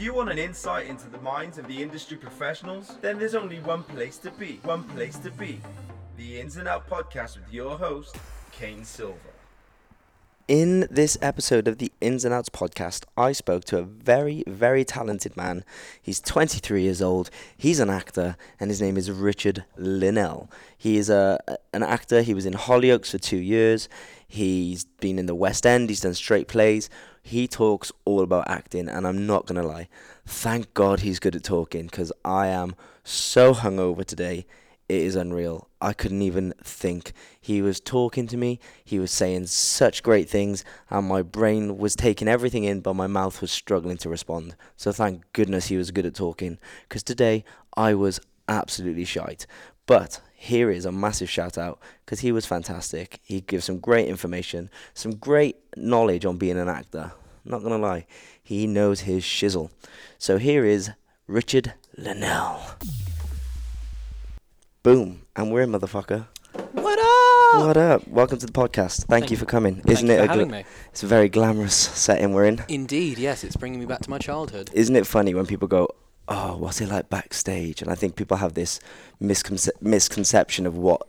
you want an insight into the minds of the industry professionals, then there's only one place to be. One place to be. The Ins and Out podcast with your host, Kane Silver. In this episode of the Ins and Outs podcast, I spoke to a very, very talented man. He's 23 years old. He's an actor, and his name is Richard Linnell. He is a an actor. He was in Hollyoaks for two years. He's been in the West End. He's done straight plays. He talks all about acting, and I'm not gonna lie. Thank God he's good at talking, because I am so hungover today it is unreal. I couldn't even think. He was talking to me, he was saying such great things, and my brain was taking everything in, but my mouth was struggling to respond. So thank goodness he was good at talking, because today I was absolutely shite. But here is a massive shout out because he was fantastic. He gives some great information, some great knowledge on being an actor. Not gonna lie, he knows his shizzle. So here is Richard Linnell. Boom, and we're in, motherfucker. What up? What up? Welcome to the podcast. Thank, Thank you for coming. Isn't it a gl- me. It's a very glamorous setting we're in. Indeed, yes, it's bringing me back to my childhood. Isn't it funny when people go, "Oh, what's it like backstage?" And I think people have this misconce- misconception of what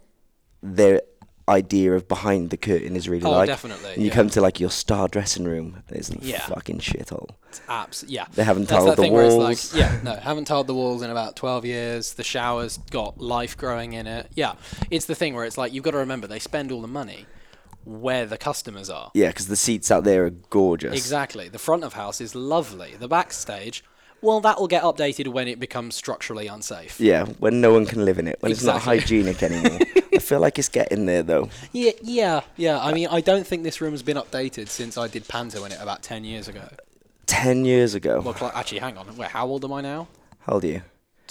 their idea of behind the curtain is really Oh, like. definitely, And you yeah. come to like your star dressing room, and it's a Yeah. fucking shithole. It's abs- yeah. They haven't That's tiled the thing where it's walls. like, yeah, no, haven't tiled the walls in about 12 years. The shower's got life growing in it. Yeah, it's the thing where it's like, you've got to remember, they spend all the money where the customers are. Yeah, because the seats out there are gorgeous. Exactly. The front of house is lovely. The backstage, well, that will get updated when it becomes structurally unsafe. Yeah, when no one can live in it, when it's not hygienic anymore. I feel like it's getting there though. Yeah, yeah, yeah. I mean, I don't think this room's been updated since I did Panto in it about 10 years ago. Ten years ago. Well, actually, hang on. Wait, how old am I now? How old are you?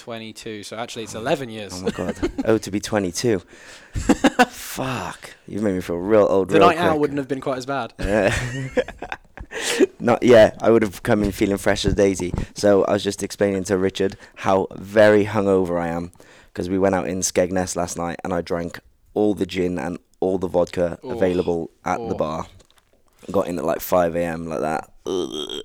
22. So actually, it's 11 years. Oh my god. oh, to be 22. Fuck. You've made me feel real old. the real night out wouldn't have been quite as bad. Not yeah, I would have come in feeling fresh as daisy. So I was just explaining to Richard how very hungover I am because we went out in Skegness last night and I drank all the gin and all the vodka Oh. available at the Oh. bar. Got in at like 5 a.m. like that. Ugh.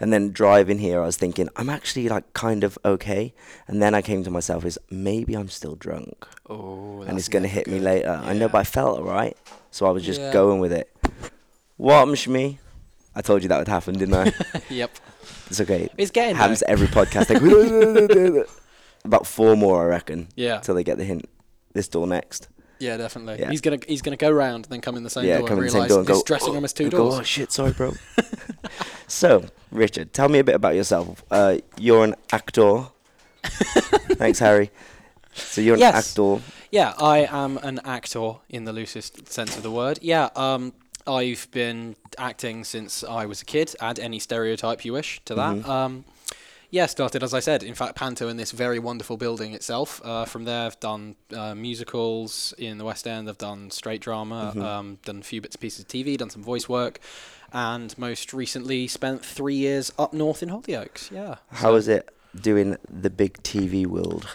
And then driving here, I was thinking I'm actually like kind of okay. And then I came to myself is maybe I'm still drunk Oh, and it's gonna hit me later. I know, but I felt alright, so I was just Yeah. going with it. What, Mshmi? I told you that would happen, didn't I? yep. it's okay. It's getting Happens every podcast. Like, about four more, I reckon, Yeah. till they get the hint. This door next. Yeah, definitely. Yeah. He's gonna he's gonna go round, and then come in the same yeah, door come and in the same realise door and this go. dressing room has two doors. Go, oh shit, sorry, bro. so, Richard, tell me a bit about yourself. Uh, you're an actor. Thanks, Harry. So you're an Yes. actor. Yeah, I am an actor in the loosest sense of the word. Yeah, um, I've been acting since I was a kid. Add any stereotype you wish to that. Mm-hmm. Um, yeah, started as I said. In fact, Panto in this very wonderful building itself. Uh, from there, I've done uh, musicals in the West End. I've done straight drama. Mm-hmm. Um, done a few bits and pieces of TV. Done some voice work, and most recently spent three years up north in Hollyoaks. Yeah. how How is it doing the big TV world?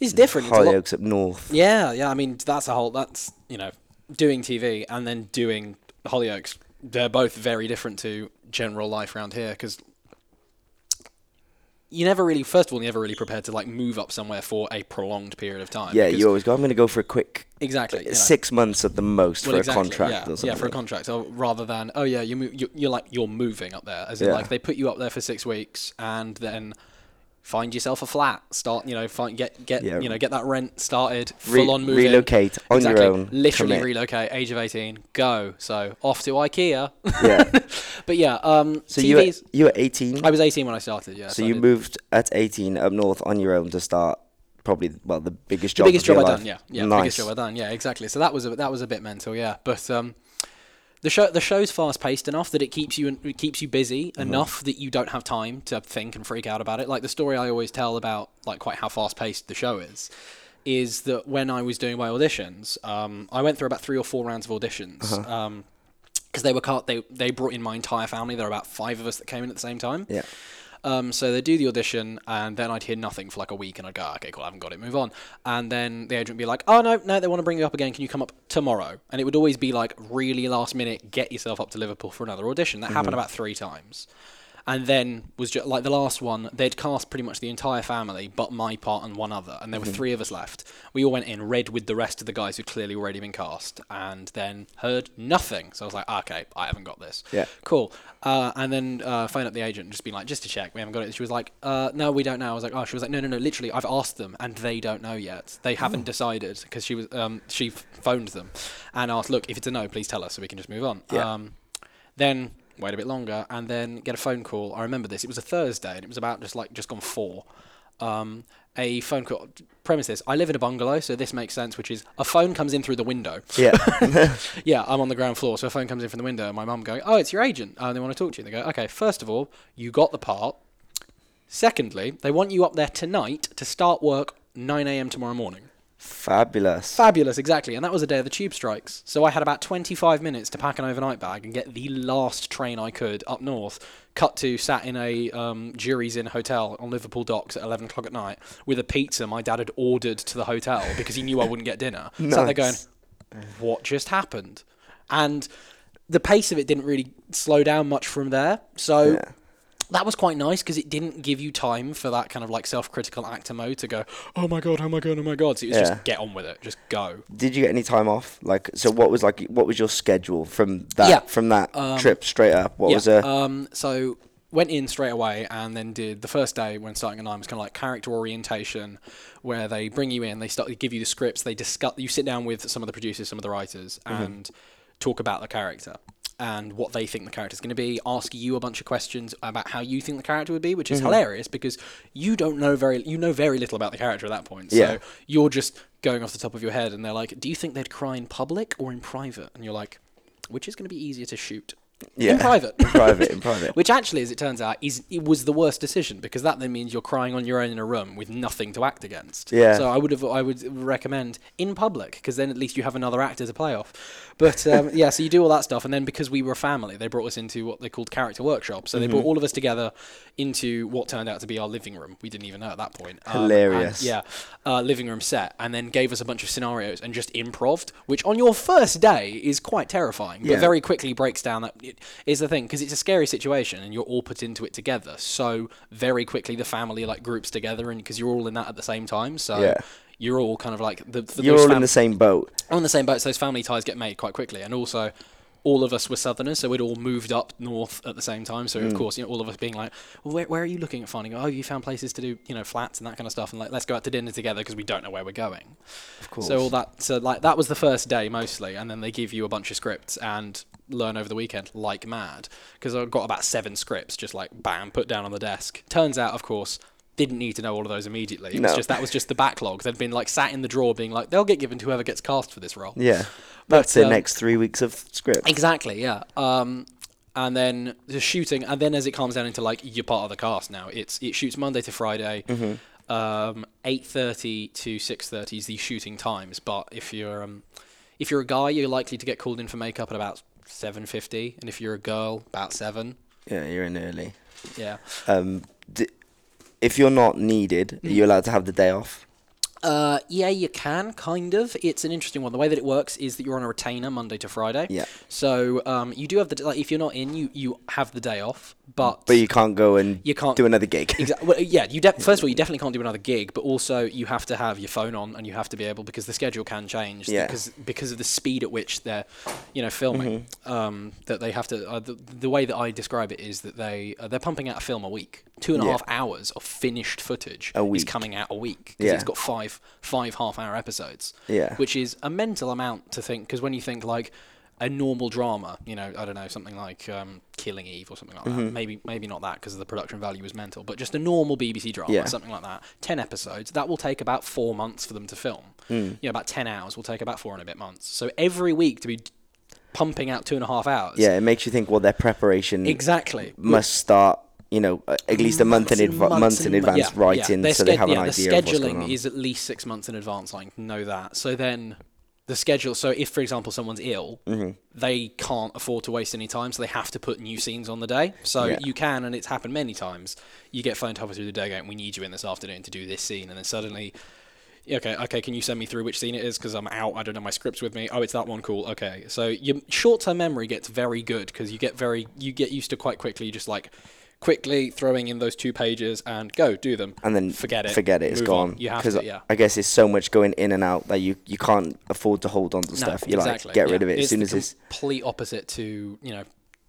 It's different. It's a lot- Hollyoaks up north. Yeah, yeah. I mean, that's a whole. That's you know, doing TV and then doing Hollyoaks. They're both very different to general life around here because you never really. First of all, you're never really prepared to like move up somewhere for a prolonged period of time. Yeah, you always go. I'm going to go for a quick exactly you know. six months at the most Well, for exactly, a contract yeah, or something. Yeah, for a contract. So rather than oh yeah, you you're like you're moving up there, as in Yeah. like they put you up there for six weeks and then find yourself a flat, start you know find get get Yeah. you know get that rent started, Re- full on moving, relocate on your exactly, own, literally commit. relocate, age of eighteen, go. So off to IKEA. Yeah. but yeah, um, So you were, TVs. you were 18. I was eighteen when I started. Yeah, so I you moved at 18 up north on your own to start probably well the biggest the job. biggest of job I've done. Yeah, yeah, nice. biggest job I've done. Yeah, exactly. So that was a that was a bit mental. Yeah, but um, the show the show's fast paced enough that it keeps you it keeps you busy Mm-hmm. enough that you don't have time to think and freak out about it. Like the story I always tell about like quite how fast paced the show is. Is that when I was doing my auditions, um, I went through about three or four rounds of auditions. Uh-huh. Um, because they were car- they they brought in my entire family. There were about five of us that came in at the same time. Yeah. Um, so they do the audition, and then I'd hear nothing for like a week, and I'd go, okay, cool, I haven't got it, move on. And then the agent would be like, oh no, no, they want to bring you up again. Can you come up tomorrow? And it would always be like really last minute, get yourself up to Liverpool for another audition. That happened about three times. And then was just like the last one. They'd cast pretty much the entire family, but my part and one other, and there Mm-hmm. were three of us left. We all went in, read with the rest of the guys who'd clearly already been cast, and then heard nothing. So I was like, okay, I haven't got this. Yeah. Cool. Uh, and then uh, phone up the agent and just be like, just to check, we haven't got it. She was like, uh, no, we don't know. I was like, oh, she was like, no, no, no. Literally, I've asked them and they don't know yet. They haven't decided because she was um, she phoned them and asked, look, if it's a no, please tell us so we can just move on. Yeah. Um, then wait a bit longer and then get a phone call. I remember this. It was a Thursday and it was about just like just gone four. Um, a phone call. Premise this: I live in a bungalow, so this makes sense. Which is a phone comes in through the window. Yeah. Yeah, I'm on the ground floor, so a phone comes in from the window, and my mum going, "Oh, it's your agent. Uh, they want to talk to you." They go, "Okay, first of all, you got the part. Secondly, they want you up there tonight to start work 9 a.m. tomorrow morning." Fabulous. Fabulous, exactly. And that was the day of the tube strikes. So I had about 25 minutes to pack an overnight bag and get the last train I could up north. Cut to sat in a um, Jurys Inn hotel on Liverpool docks at 11 o'clock at night with a pizza my dad had ordered to the hotel because he knew I wouldn't get dinner. Sat there going, what just happened? And the pace of it didn't really slow down much from there. So Yeah. That was quite nice because it didn't give you time for that kind of like self-critical actor mode to go, oh my god, oh my god, oh my god. So it was Yeah. just get on with it, just go. Did you get any time off? Like, so what was like, what was your schedule from that Yeah. from that Um, trip straight up? What yeah. was a Um. So went in straight away and then did the first day when starting at nine was kind of like character orientation, where they bring you in, they start they give you the scripts, they discuss, you sit down with some of the producers, some of the writers, Mm-hmm. and talk about the character. And what they think the character is going to be, ask you a bunch of questions about how you think the character would be, which Mm-hmm. is hilarious because you don't know very, you know very little about the character at that point. So Yeah. you're just going off the top of your head, and they're like, "Do you think they'd cry in public or in private?" And you're like, "Which is going to be easier to shoot?" yeah In private. in private in private? Which actually, as it turns out, is it was the worst decision because that then means you're crying on your own in a room with nothing to act against. Yeah. So I would have, I would recommend in public because then at least you have another actor to play off. But um, yeah, so you do all that stuff, and then because we were a family, they brought us into what they called character workshops. So they Mm-hmm. brought all of us together into what turned out to be our living room. We didn't even know at that point. Um, and, Hilarious. yeah, uh, living room set, and then gave us a bunch of scenarios and just improved, which on your first day is quite terrifying, but Yeah. very quickly breaks down that it is the thing because it's a scary situation and you're all put into it together. So very quickly the family like groups together, and because you're all in that at the same time, so. Yeah. You're all kind of like the, the You're all in the same boat. on the same boat, so those family ties get made quite quickly. And also, all of us were Southerners, so we'd all moved up north at the same time. So of Mm. course, you know, all of us being like, well, where, where are you looking at finding? Oh, you found places to do, you know, flats and that kind of stuff, and like, let's go out to dinner together because we don't know where we're going. Of course. So all that, so like that was the first day mostly, and then they give you a bunch of scripts and learn over the weekend like mad because I got about seven scripts just like bam put down on the desk. Turns out, of course. Didn't need to know all of those immediately. It was just that was just the backlog. They'd been like sat in the drawer, being like, "They'll get given to whoever gets cast for this role." yeah. But, That's the um, next three weeks of script. Exactly, yeah. Um, and then the shooting, and then as it comes down into like you're part of the cast now, it's it shoots Monday to Friday, um, eight thirty to six thirty is the shooting times. But if you're um, if you're a guy, you're likely to get called in for makeup at about seven fifty, and if you're a girl, about seven. Yeah, you're in early. Yeah. Um, d- if you're not needed, are you allowed to have the day off? Uh, yeah, you can kind of. It's an interesting one. The way that it works is that you're on a retainer Monday to Friday. Yeah. So um, you do have the like if you're not in, you you have the day off, but But you can't go and You can't- do another gig. Exactly. Well, yeah, you de- first of all, you definitely can't do another gig, but also you have to have your phone on and you have to be able because the schedule can change. Yeah. Because because of the speed at which they're, you know, filming. Mm-hmm. Um, that they have to. Uh, the, the way that I describe it is that they uh, they're pumping out a film a week. Two and a Yeah. half hours of finished footage is coming out a week because Yeah. it's got five five half hour episodes. Yeah. Which is a mental amount to think because when you think like a normal drama, you know, I don't know, something like um, Killing Eve or something like Mm-hmm. that. Maybe maybe not that because the production value is mental, but just a normal BBC drama, Yeah. something like that. Ten episodes. That will take about four months for them to film. Hmm. You know, about ten hours will take about four and a bit months. So every week to be pumping out two and a half hours. yeah, it makes you think. Well, their preparation exactly. must start. You know, uh, at least a month in and advance, months in advance, yeah, writing, Their so they sched- have an idea The of what's going scheduling on. is at least six months in advance. I know that. So then the schedule. So if, for example, someone's ill, Mm-hmm. they can't afford to waste any time, so they have to put new scenes on the day. So Yeah. you can, and it's happened many times. You get phoned halfway through the day going, "We need you in this afternoon to do this scene," and then suddenly. Okay, okay. Can you send me through which scene it is? Because I'm out. I don't know my scripts with me. Oh, it's that one. Cool. Okay. So your short-term memory gets very good because you get very you get used to quite quickly just like quickly throwing in those two pages and go do them. and then forget it. Forget it. It's move on. gone. You have to, yeah. I guess it's so much going in and out that you, you can't afford to hold on to No, stuff. You're exactly, like, get rid yeah. of it as It's soon the as it's. complete opposite to you know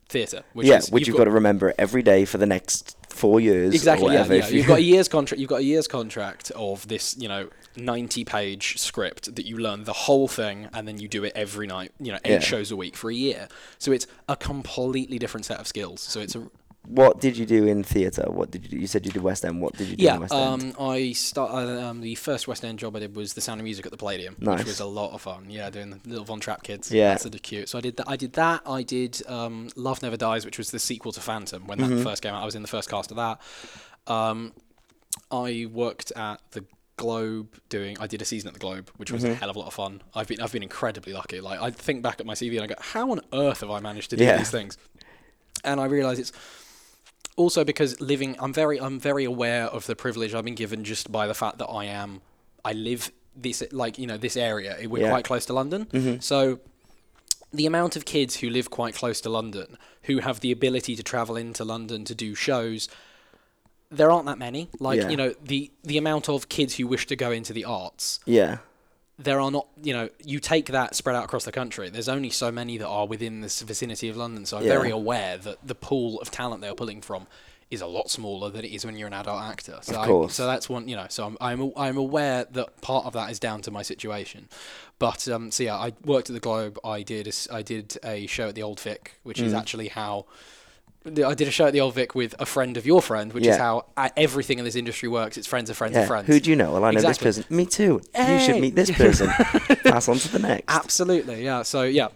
theatre. Which Yeah, is, which you've got, to remember every day for the next four years. Exactly. Yeah, yeah. you- You've got a year's contract. You've got a year's contract of this, you know, ninety-page script that you learn the whole thing, and then you do it every night. You know, eight Yeah. shows a week for a year. So it's a completely different set of skills. So it's a What did you do in theatre? What did you do? You said you did West End. What did you do yeah. in West End? Um, I started um, the first West End job I did was the Sound of Music at the Palladium, Nice. which was a lot of fun. Yeah, doing the little Von Trapp kids. Yeah. that's sort of cute. So I did that. I did that. I did um, Love Never Dies, which was the sequel to Phantom when that Mm-hmm. first came out. I was in the first cast of that. Um, I worked at the Globe doing. I did a season at the Globe, which was a Mm-hmm. hell of a lot of fun. I've been I've been incredibly lucky. Like I think back at my CV and I go, how on earth have I managed to do Yeah. these things? And I realise it's also because living I'm very I'm very aware of the privilege I've been given just by the fact that I am I live this like you know this area we're Yeah. quite close to London mm-hmm. so the amount of kids who live quite close to London who have the ability to travel into London to do shows there aren't that many like Yeah. you know the the amount of kids who wish to go into the arts yeah. There are not, you know, you take that spread out across the country. There's only so many that are within this vicinity of London. So I'm Yeah. very aware that the pool of talent they're pulling from is a lot smaller than it is when you're an adult actor. So Of I, course. so that's one, you know, so I'm, I'm, I'm aware that part of that is down to my situation. But, um, so yeah, I worked at the Globe. I did, a I did a show at the Old Vic, which Mm. is actually how, I did a show at the Old Vic with a friend of your friend, which is how uh, everything in this industry works. It's friends of friends Yeah. of friends. Who do you know? Well, I know Exactly. this person. Me too. You should meet this person. Pass on to the next. Absolutely, yeah. So yeah,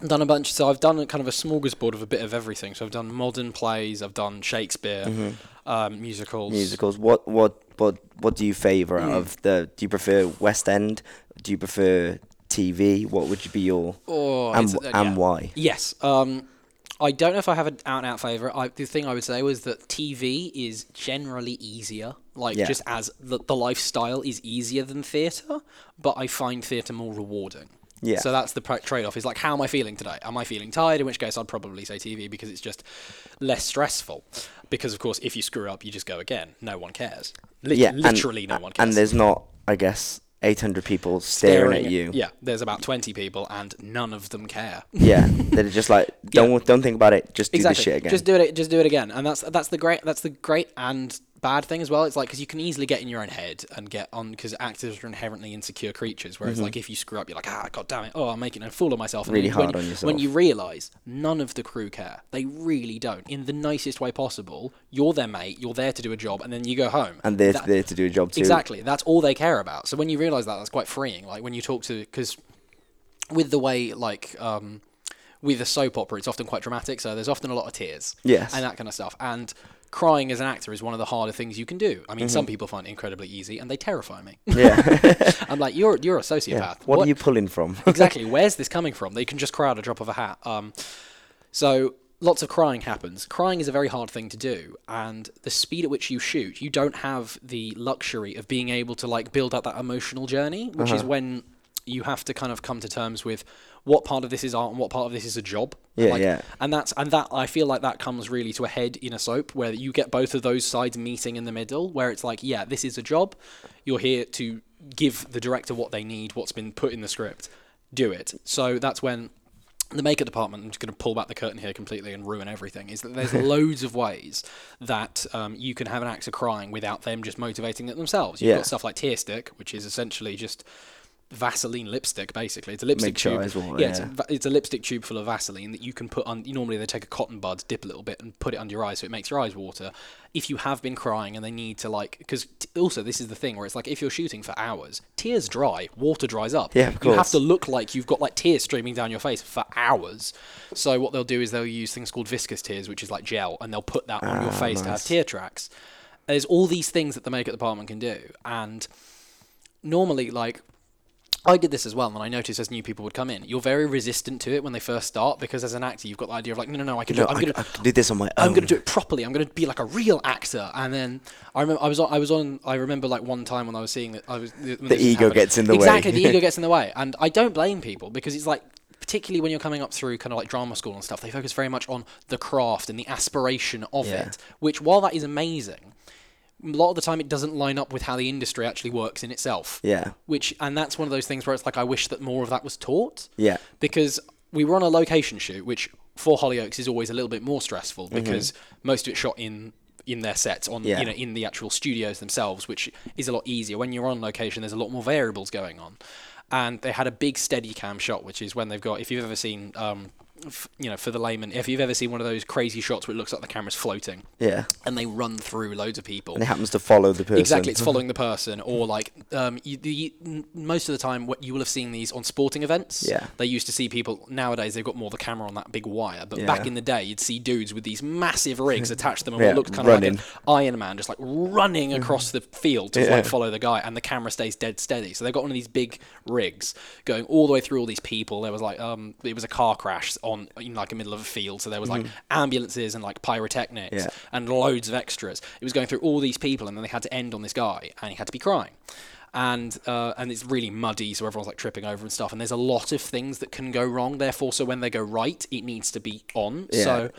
I've done a bunch. So I've done kind of a smorgasbord of a bit of everything. So I've done modern plays, I've done Shakespeare, um, musicals. Mm-hmm. Musicals. What what what what do you favour Hmm. out of the? Do you prefer West End? Do you prefer TV? What would be your Oh, and uh, and yeah. why? Yes. Um, I don't know if I have an out and out favourite. I, the thing I would say was that TV is generally easier. Like Yeah. just as the, the lifestyle is easier than theatre, but I find theatre more rewarding. Yeah. So that's the trade-off. Is like, how am I feeling today? Am I feeling tired? In which case, I'd probably say TV because it's just less stressful. Because of course, if you screw up, you just go again. No one cares. Li- Yeah, and- literally, no one cares. And there's not, I guess, 800 people staring, at you. Yeah, there's about twenty people, and none of them care. Yeah, they're just like, don't don't think about it. Just do exactly. this shit again. Just do it. Just do it again. And that's that's the great. That's the great and bad thing as well. It's like because you can easily get in your own head and get on because actors are inherently insecure creatures. Whereas like if you screw up, you're like, ah, god damn it, oh, I'm making a fool of myself. And Mm-hmm. Really then when, hard on When you realise none of the crew care, they really don't. In the nicest way possible, you're their mate. You're there to do a job, and then you go home. and they're That- there to do a job too. Exactly. That's all they care about. So when you realize that, that's quite freeing. Like when you talk to, because with the way, like, um, with a soap opera, it's often quite dramatic. So there's often a lot of tears. Yes. And that kind of stuff. And crying as an actor is one of the harder things you can do. I mean, Mm-hmm. some people find it incredibly easy, and they terrify me. Yeah. I'm like, you're you're a yeah. sociopath. What, are you pulling from? exactly. Where's this coming from? You can just cry out a drop of a hat. Um, so lots of crying happens. Crying is a very hard thing to do, and the speed at which you shoot, you don't have the luxury of being able to like build up that emotional journey, which Uh-huh. is when you have to kind of come to terms with what part of this is art and what part of this is a job. Yeah, Like, yeah. And that's and that I feel like that comes really to a head in a soap where you get both of those sides meeting in the middle, where it's like, yeah, this is a job. You're here to give the director what they need, what's been put in the script. Do it. So that's when the makeup department, I'm just going to pull back the curtain here completely and ruin everything, is that there's loads of ways that um, you can have an actor crying without them just motivating it themselves. You've Yeah. got stuff like tear stick, which is essentially just Vaseline lipstick, basically. It's a lipstick Make sure tube. eyes water, yeah, It's, a, it's a lipstick tube full of Vaseline that you can put on. Normally, they take a cotton bud, dip a little bit, and put it under your eyes so it makes your eyes water. If you have been crying and they need to, like, because t- also this is the thing where it's like if you're shooting for hours, tears dry, water dries up. Yeah, of course. You have to look like you've got like tears streaming down your face for hours. So what they'll do is they'll use things called viscous tears, which is like gel, and they'll put that on your Ah, face to have tear tracks. There's all these things that the makeup department can do, and normally, like I did this as well, and I noticed as new people would come in, you're very resistant to it when they first start because as an actor, you've got the idea of like, no, no, no, I can No, do it. I'm I, gonna, I can do this on my own. I'm gonna do it properly. I'm gonna be like a real actor. And then I remember I was on, I was on. I remember like one time when I was seeing that I was The ego gets in the way. exactly, the ego gets in the way, and I don't blame people because it's like particularly when you're coming up through kind of like drama school and stuff, they focus very much on the craft and the aspiration of Yeah. it. Which, while that is amazing, a lot of the time it doesn't line up with how the industry actually works in itself. Yeah. Which, and that's one of those things where it's like I wish that more of that was taught Yeah. because we were on a location shoot, which for Hollyoaks is always a little bit more stressful because most of it's shot in in their sets on Mm-hmm. Yeah. you know in the actual studios themselves, which is a lot easier. When you're on location, there's a lot more variables going on, and they had a big steady cam shot, which is when they've got if you've ever seen. Um, f- you know, for the layman, if you've ever seen one of those crazy shots where it looks like the camera's floating Yeah. and they run through loads of people, And it happens to follow the person. Exactly, it's following the person, or like um, you, the, most of the time, what you will have seen these on sporting events. Yeah. they used to see people. Nowadays, they've got more of the camera on that big wire, but back in the day, you'd see dudes with these massive rigs attached to them, and Yeah, what looked kind of like an Iron Man, just like running across the field to Yeah. like follow the guy, and the camera stays dead steady. So they've got one of these big rigs going all the way through all these people. There was like um, it was a car crash on in like the middle of a field, so there was like ambulances and like pyrotechnics Yeah. and loads of extras. It was going through all these people, and then they had to end on this guy, and he had to be crying. And uh, and it's really muddy, so everyone's like tripping over and stuff. And there's a lot of things that can go wrong. Therefore, so when they go right, it needs to be on. Yeah. So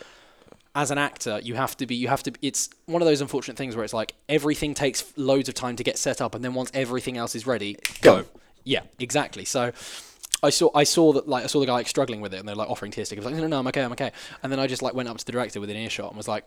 as an actor, you have to be. You have to. It's one of those unfortunate things where it's like everything takes loads of time to get set up, and then once everything else is ready, go. Go. Yeah, exactly. So. I saw I saw that like I saw the guy like struggling with it and they're like offering tear stick. I was like, no, no, no, I'm okay, I'm okay. And then I just like went up to the director within earshot and was like,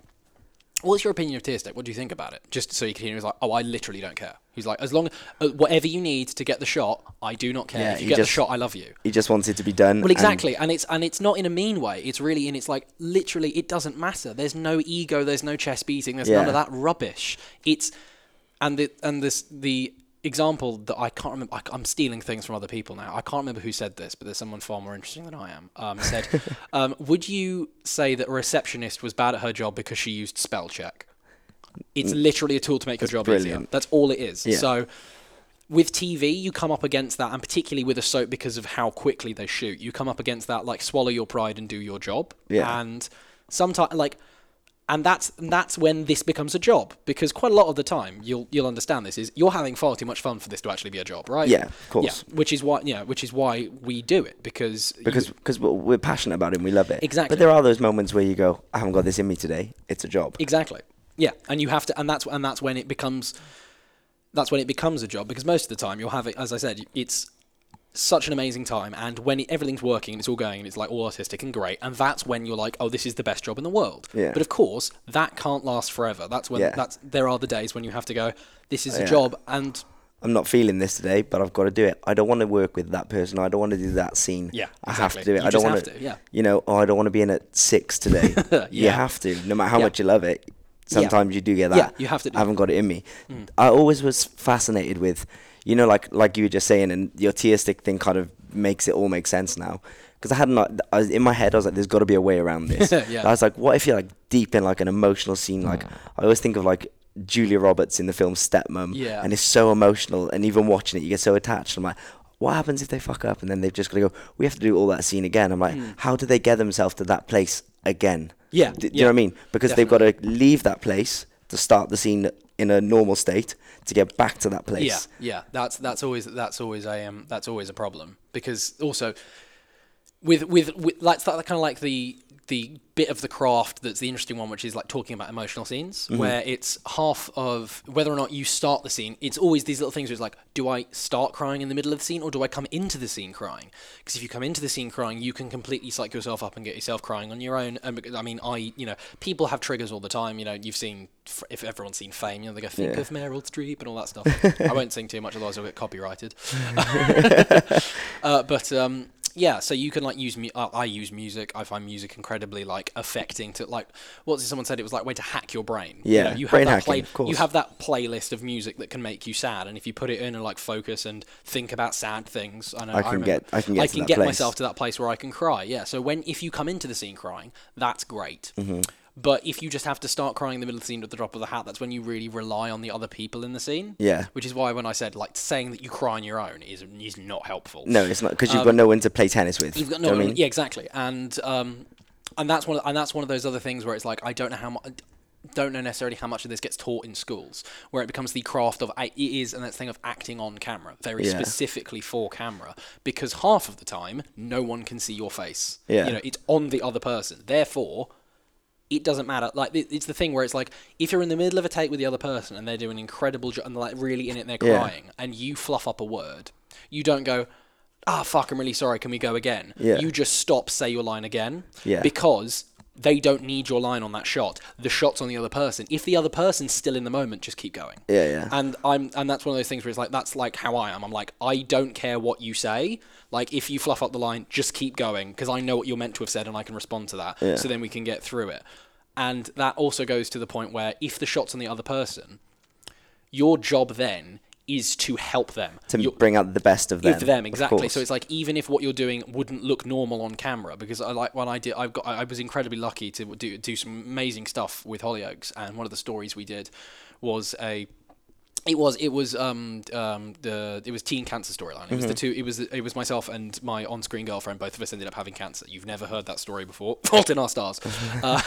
What's your opinion of tear stick? What do you think about it? Just so you can hear. He was like, "Oh, I literally don't care." He's like, "As long uh, whatever you need to get the shot, I do not care. Yeah, if you get just- the shot, I love you." He just wants it to be done. Well, exactly, and, it's and it's not in a mean way. It's really in it's like literally, it doesn't matter. There's no ego. There's no chest beating. There's none of that rubbish. It's and the and this the example that I can't remember. I, I'm stealing things from other people now. I can't remember who said this, but there's someone far more interesting than I am. Um, said, um, "Would you say that a receptionist was bad at her job because she used spell check?" It's literally a tool to make your job easier. brilliant. That's all it is. Yeah. So with TV, you come up against that, and particularly with a soap because of how quickly they shoot, you come up against that like swallow your pride and do your job. Yeah. And sometimes like, and that's and that's when this becomes a job because quite a lot of the time you'll you'll understand this is you're having far too much fun for this to actually be a job, right? Yeah, of course. Yeah, which is why yeah, which is why we do it because because because we're passionate about it and we love it. Exactly. But there are those moments where you go, I haven't got this in me today. It's a job. Exactly. Yeah, and you have to, and that's and that's when it becomes, that's when it becomes a job because most of the time you'll have it. As I said, it's such an amazing time, and when everything's working and it's all going and it's like all artistic and great, and that's when you're like, oh, this is the best job in the world. Yeah. But of course, that can't last forever. That's when Yeah. that's there are the days when you have to go, this is a Yeah. job, and I'm not feeling this today, but I've got to do it. I don't want to work with that person. I don't want to do that scene. Yeah, I have to do it. You I don't want have to, yeah. You know, oh, I don't want to be in at six today. You have to, no matter how Yeah. much you love it. Sometimes you do get that. Yeah, you have to do I haven't got it in me. Mm. I always was fascinated with, you know, like like you were just saying, and your tear stick thing kind of makes it all make sense now. Because I had not, I was, in my head, I was like, "There's got to be a way around this." Yeah. I was like, "What if you're like deep in like an emotional scene?" Like I always think of like Julia Roberts in the film Stepmom, Yeah. and it's so emotional, and even watching it, you get so attached. I'm like, what happens if they fuck up and then they've just got to go? We have to do all that scene again. I'm like, hmm. how do they get themselves to that place again? Yeah, do you know what I mean? Because they've got to leave that place to start the scene in a normal state to get back to that place. Yeah, yeah. That's that's always that's always a um, that's always a problem because also with with, with that's that kind of like the the bit of the craft that's the interesting one, which is like talking about emotional scenes, Mm-hmm. where it's half of whether or not you start the scene. It's always these little things where it's like, do I start crying in the middle of the scene or do I come into the scene crying? Because if you come into the scene crying, you can completely psych yourself up and get yourself crying on your own. And because- I mean, I you know people have triggers all the time. You know, you've seen if everyone's seen Fame, you know, they go think Yeah. of Meryl Streep and all that stuff. I won't sing too much, otherwise I'll get copyrighted. uh, but um, yeah, so you can like use me. Uh, I use music. I find music incredibly like affecting to like. What's it? Someone said it was like way to hack your brain. Yeah, you, know, you have brain that hacking, play. of course. You have that playlist of music that can make you sad, and if you put it in and like focus and think about sad things, I know I can remember- get- I can get I can get place. myself to that place where I can cry. Yeah. So when if you come into the scene crying, that's great. Mm-hmm. But if you just have to start crying in the middle of the scene at the drop of the hat, that's when you really rely on the other people in the scene. Yeah. Which is why when I said like saying that you cry on your own is is not helpful. No, it's not because you've got no one to play tennis with. Um, You've got no, what I mean? yeah, exactly, and um, and that's one, of, and that's one of those other things where it's like I don't know how much. don't know necessarily how much of this gets taught in schools, where it becomes the craft of it is and that thing of acting on camera, very Yeah. specifically for camera, because half of the time no one can see your face. Yeah. you know, it's on the other person. Therefore, it doesn't matter. Like it's the thing where it's like if you're in the middle of a take with the other person and they're doing an incredible job and they're like really in it and they're Yeah. crying and you fluff up a word, you don't go, ah fuck, I'm really sorry. Can we go again? Yeah. You just stop, say your line again. Yeah. Because they don't need your line on that shot. The shot's on the other person. If the other person's still in the moment, just keep going. Yeah, yeah. And I'm and that's one of those things where it's like that's like how I am. I'm like I don't care what you say. Like if you fluff up the line, just keep going because I know what you're meant to have said and I can respond to that. Yeah. So then we can get through it. And that also goes to the point where if the shot's on the other person, your job then is to help them. to You're- bring out the best of them. of them exactly. so it's like even if what you're doing wouldn't look normal on camera, because I like when I did, I've got, I I was incredibly lucky to do do some amazing stuff with Hollyoaks, and one of the stories we did was a. It was it was um um the it was teen cancer storyline. It was the two it was it was myself and my on screen girlfriend. Both of us ended up having cancer. You've never heard that story before. Fault in our stars. Uh,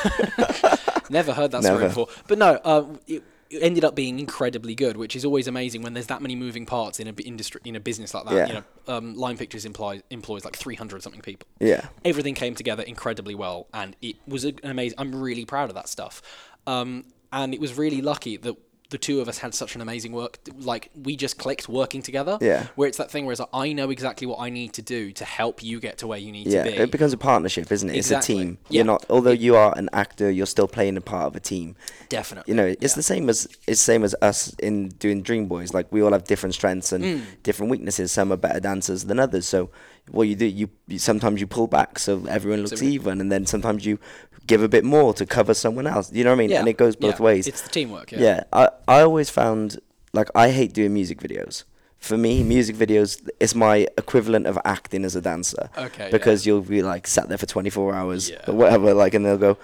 never heard that story before. But no, uh, it ended up being incredibly good, which is always amazing when there's that many moving parts in a b- industry in a business like that. Yeah. You know, um, Lime Pictures employs employs like 300 something people. yeah, Everything came together incredibly well, and it was an amazing. I'm really proud of that stuff, um, and it was really lucky that. The two of us had such an amazing work, like we just clicked working together. Yeah. Where it's that thing where it's like, I know exactly what I need to do to help you get to where you need yeah. to be. It becomes a partnership, isn't it? Exactly. It's a team. Yeah. You're not, although you are an actor, you're still playing a part of a team. Definitely. You know, it's Yeah. the same as it's the same as us in doing Dream Boys. Like we all have different strengths and Mm. different weaknesses. Some are better dancers than others. So what you do, you, you sometimes you pull back so everyone looks So even, and then sometimes you give a bit more to cover someone else. You know what I mean? Yeah. And it goes both yeah. ways. It's the teamwork. Yeah, yeah. I, I always found like I hate doing music videos. For me, music videos is my equivalent of acting as a dancer. Okay, yeah. Because you'll be like sat there for 24 hours Yeah. or whatever, like, and they'll go,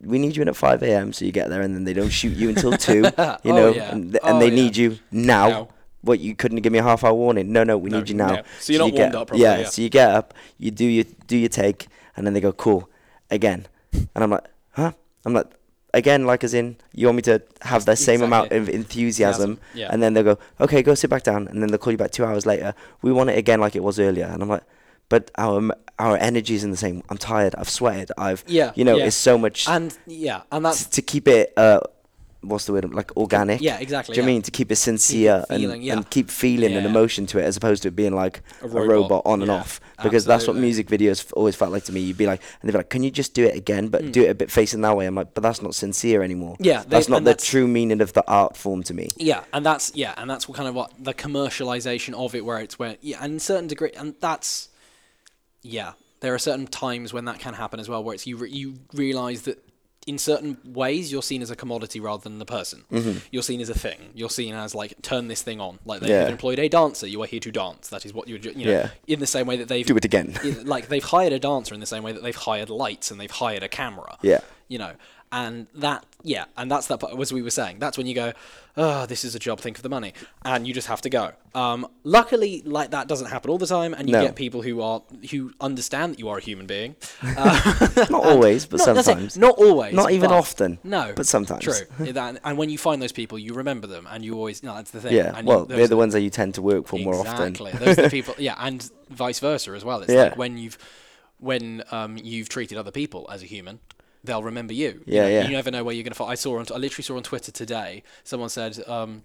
"We need you in at 5 a.m." So you get there, and then they don't shoot you until two. You Oh, know, yeah. and, th- and Oh, they yeah. need you now. Now. What you couldn't give me a half hour warning? No, no, we No, need you now. So you're not you get, warmed up properly, Yeah, yeah. So you get up, you do your do your take, and then they go, "Cool," again, and I'm like, "Huh?" I'm like, again, like as in you want me to have the same amount of enthusiasm, Yeah. and then they'll go, "Okay, go sit back down," and then they'll call you back two hours later. We want it again like it was earlier, and I'm like, "But our our energy is in the same. I'm tired. I've sweated. I've Yeah, you know, yeah. it's so much And yeah, and that's to keep it uh what's the word? Like organic? Yeah, exactly, do you know what I yeah. mean? To keep it sincere feeling, and, yeah. and keep feeling Yeah. emotion to it as opposed to it being like A a robot, robot, on and off. Because that's what music videos always felt like to me. You'd be like and they'd be like can you just do it again but do it a bit facing that way? I'm like but that's not sincere anymore. Mm. Yeah, they- that's not the that's- true meaning of the art form to me. Yeah, and that's yeah, and that's what kind of what the commercialization of it, where it's where yeah, and in certain degree, and that's yeah, there are certain times when that can happen as well, where it's you re- you realize that in certain ways you're seen as a commodity rather than the person. You're seen as a thing. You're seen as like turn this thing on. Like they've Mm-hmm. Yeah. employed a dancer. You are here to dance. That is what you're you know. Yeah. In the same way that they've do it again like they've hired a dancer in the same way that they've hired lights and they've hired a camera. Yeah. You know, and that yeah, and that's that part as we were saying. That's when you go, oh, this is a job. Think of the money, and you just have to go. Um, luckily, like that doesn't happen all the time, and you No. get people who are who understand that you are a human being. Uh, not always but not, sometimes not always, Not even often, No, but sometimes. True. That- and when you find those people, you remember them, and you always no, that's the thing. yeah and well you, they're the ones that you tend to work for more often Exactly. Those are the people. Yeah, and vice versa as well. It's Yeah. like when you've when um, you've treated other people as a human, they'll remember you. You Yeah, know, yeah. You never know where you're going to find. I saw on. I literally saw on Twitter today. Someone said. Um,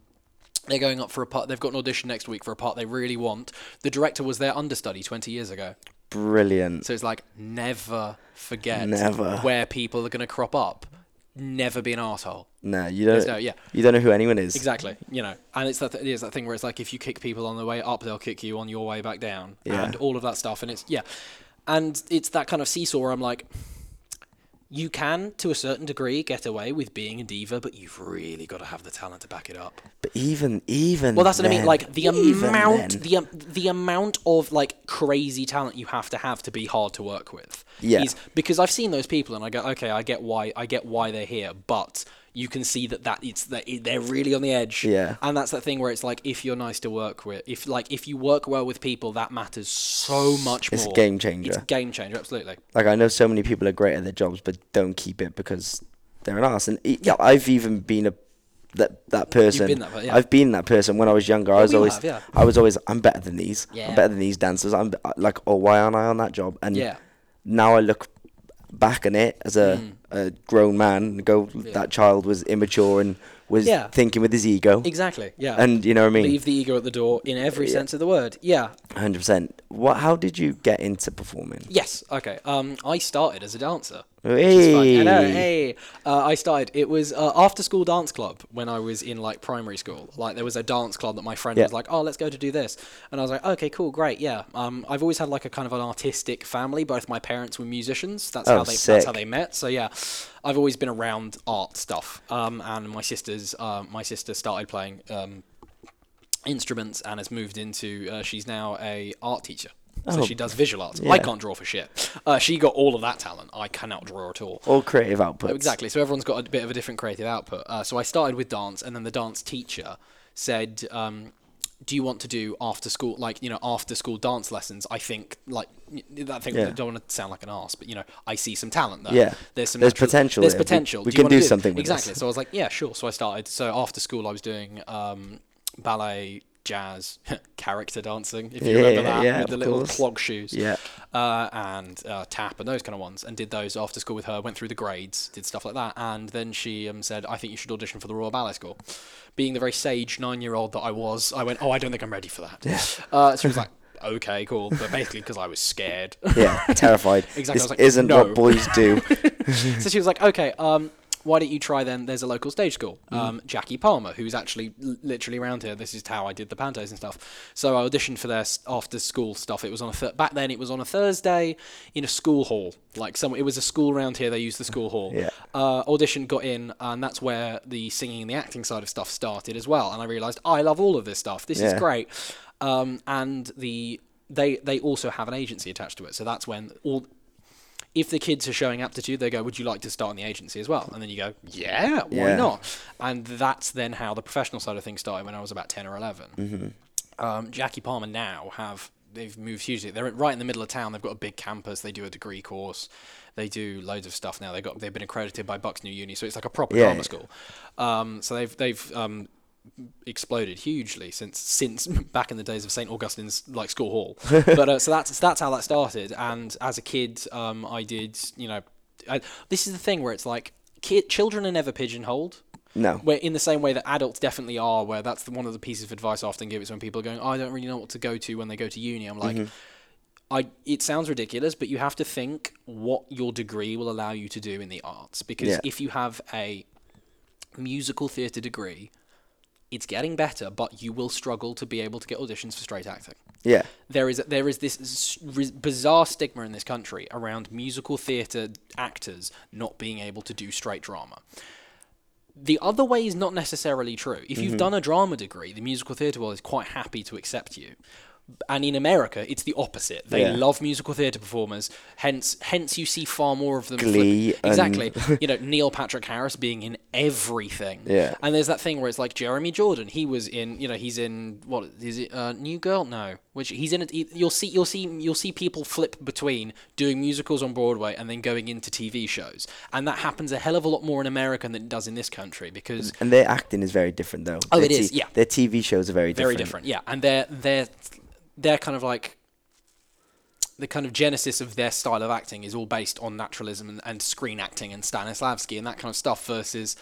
they're going up for a part. They've got an audition next week for a part they really want. The director was their understudy 20 years ago. brilliant So it's like never forget Never. where people are going to crop up. Never be an asshole. no you don't no yeah. you don't know who anyone is Exactly. You know, and it's that th- it's that thing where it's like if you kick people on the way up, they'll kick you on your way back down, Yeah. and all of that stuff. And it's yeah, and it's that kind of seesaw where I'm like, you can to a certain degree get away with being a diva, but you've really got to have the talent to back it up. but even even Well, that's what I mean. Like the amount, then. the um, the amount of like crazy talent you have to have to be hard to work with. Yeah. Is because I've seen those people and I go, okay, I get why I get why they're here, but you can see that that it's that it- they're really on the edge. Yeah. And that's that thing where it's like if you're nice to work with, if like if you work well with people, that matters so much It's a more. game changer. It's a game changer, absolutely. Like I know so many people are great at their jobs, but don't keep it because they're an ass. And e- yeah, I've even been a that that person. been that yeah. I've been that person when I was younger. I oh, was we always have, yeah. I was always I'm better than these. Yeah. I'm better than these dancers. I'm like, oh, why aren't I on that job? And Yeah. now I look back on it as a, mm. A grown man go, that child was immature and was Yeah. thinking with his ego. Exactly. Yeah. And you know what I mean? leave the ego at the door in every Yeah. sense of the word. Yeah. Hundred percent. What? How did you get into performing? Yes. Okay. Um, I started as a dancer. Fun. I know, Hey. hey. Uh, I started. It was uh, after school dance club when I was in like primary school. Like there was a dance club that my friend Yeah. was like, "Oh, let's go to do this," and I was like, "Okay, cool, great, yeah." Um, I've always had like a kind of an artistic family. Both my parents were musicians. That's Oh, how they. That's how they met. So yeah, I've always been around art stuff. Um, and my sister's. Uh, my sister started playing. Um, instruments and has moved into uh, she's now a art teacher so Oh, she does visual arts i can't draw for shit uh, she got all of that talent i cannot draw at all All creative output. exactly so everyone's got a bit of a different creative output uh, so i started with dance and then the dance teacher said um, do you want to do after school like you know after school dance lessons i think like that thing Yeah. i don't want to sound like an ass but you know i see some talent there Yeah. there's some There's natural- potential there's there. Potential we do can wanna do something with exactly this. so I was like, yeah, sure. So I started. So after school, I was doing um, ballet, jazz, character dancing, if you Yeah, remember that, yeah, with the little course. clog shoes, Yeah. uh, and uh, tap and those kind of ones, and did those after school with her. Went through the grades, did stuff like that, and then she um, said, "I think you should audition for the Royal Ballet School." Being the very sage nine-year-old that I was, I went, "Oh, I don't think I'm ready for that." Uh, so she was like. Okay, cool. But basically, because I was scared, Yeah. Terrified. Exactly, This like, isn't no. what boys do. so she was like, okay, um, why don't you try then? There's a local stage school, Mm. um, Jackie Palmer, who's actually l- literally around here. This is how I did the pantos and stuff. So I auditioned for their s- after school stuff. It was on a th- back then. It was on a Thursday in a school hall. Like some, it was a school around here. They used the school hall. Yeah. Uh, audition got in, and that's where the singing and the acting side of stuff started as well. And I realised I love all of this stuff. This is great. Um, and the they they also have an agency attached to it. So that's when all if the kids are showing aptitude, they go, "Would you like to start in the agency as well?" And then you go, "Yeah, why Yeah. not?" And that's then how the professional side of things started when I was about ten or 11 Mm-hmm. Um, Jackie Palmer now have they've moved hugely. They're right in the middle of town. They've got a big campus. They do a degree course. They do loads of stuff now. They got they've been accredited by Bucks New Uni, so it's like a proper Yeah. drama school. Um, so they've they've um, exploded hugely since since back in the days of St Augustine's like school hall. but uh, so that's that's how that started. And as a kid, um, I did you know, I, this is the thing where it's like kid children are never pigeonholed. No. Where in the same way that adults definitely are, where that's the, one of the pieces of advice I often give is when people are going, oh, I don't really know what to go to when they go to uni. I'm like, I it sounds ridiculous, but you have to think what your degree will allow you to do in the arts. Because Yeah. if you have a musical theatre degree, it's getting better, but you will struggle to be able to get auditions for straight acting. Yeah. There is there is this bizarre stigma in this country around musical theatre actors not being able to do straight drama. The other way is not necessarily true. If Mm-hmm. you've done a drama degree, the musical theatre world is quite happy to accept you. And in America, it's the opposite. They Yeah. love musical theatre performers. Hence, hence you see far more of them. Glee exactly. you know, Neil Patrick Harris being in everything. Yeah. And there's that thing where it's like Jeremy Jordan. He was in, you know, he's in what is it? Uh, New Girl? No, which he's in he- You'll see, you'll see, you'll see people flip between doing musicals on Broadway and then going into TV shows, and that happens a hell of a lot more in America than it does in this country because And their acting is very different, though. Oh, Their it is, yeah. Their TV shows are very different. very different. Yeah, and they're they're they're kind of like the kind of genesis of their style of acting is all based on naturalism and, and screen acting and Stanislavski and that kind of stuff versus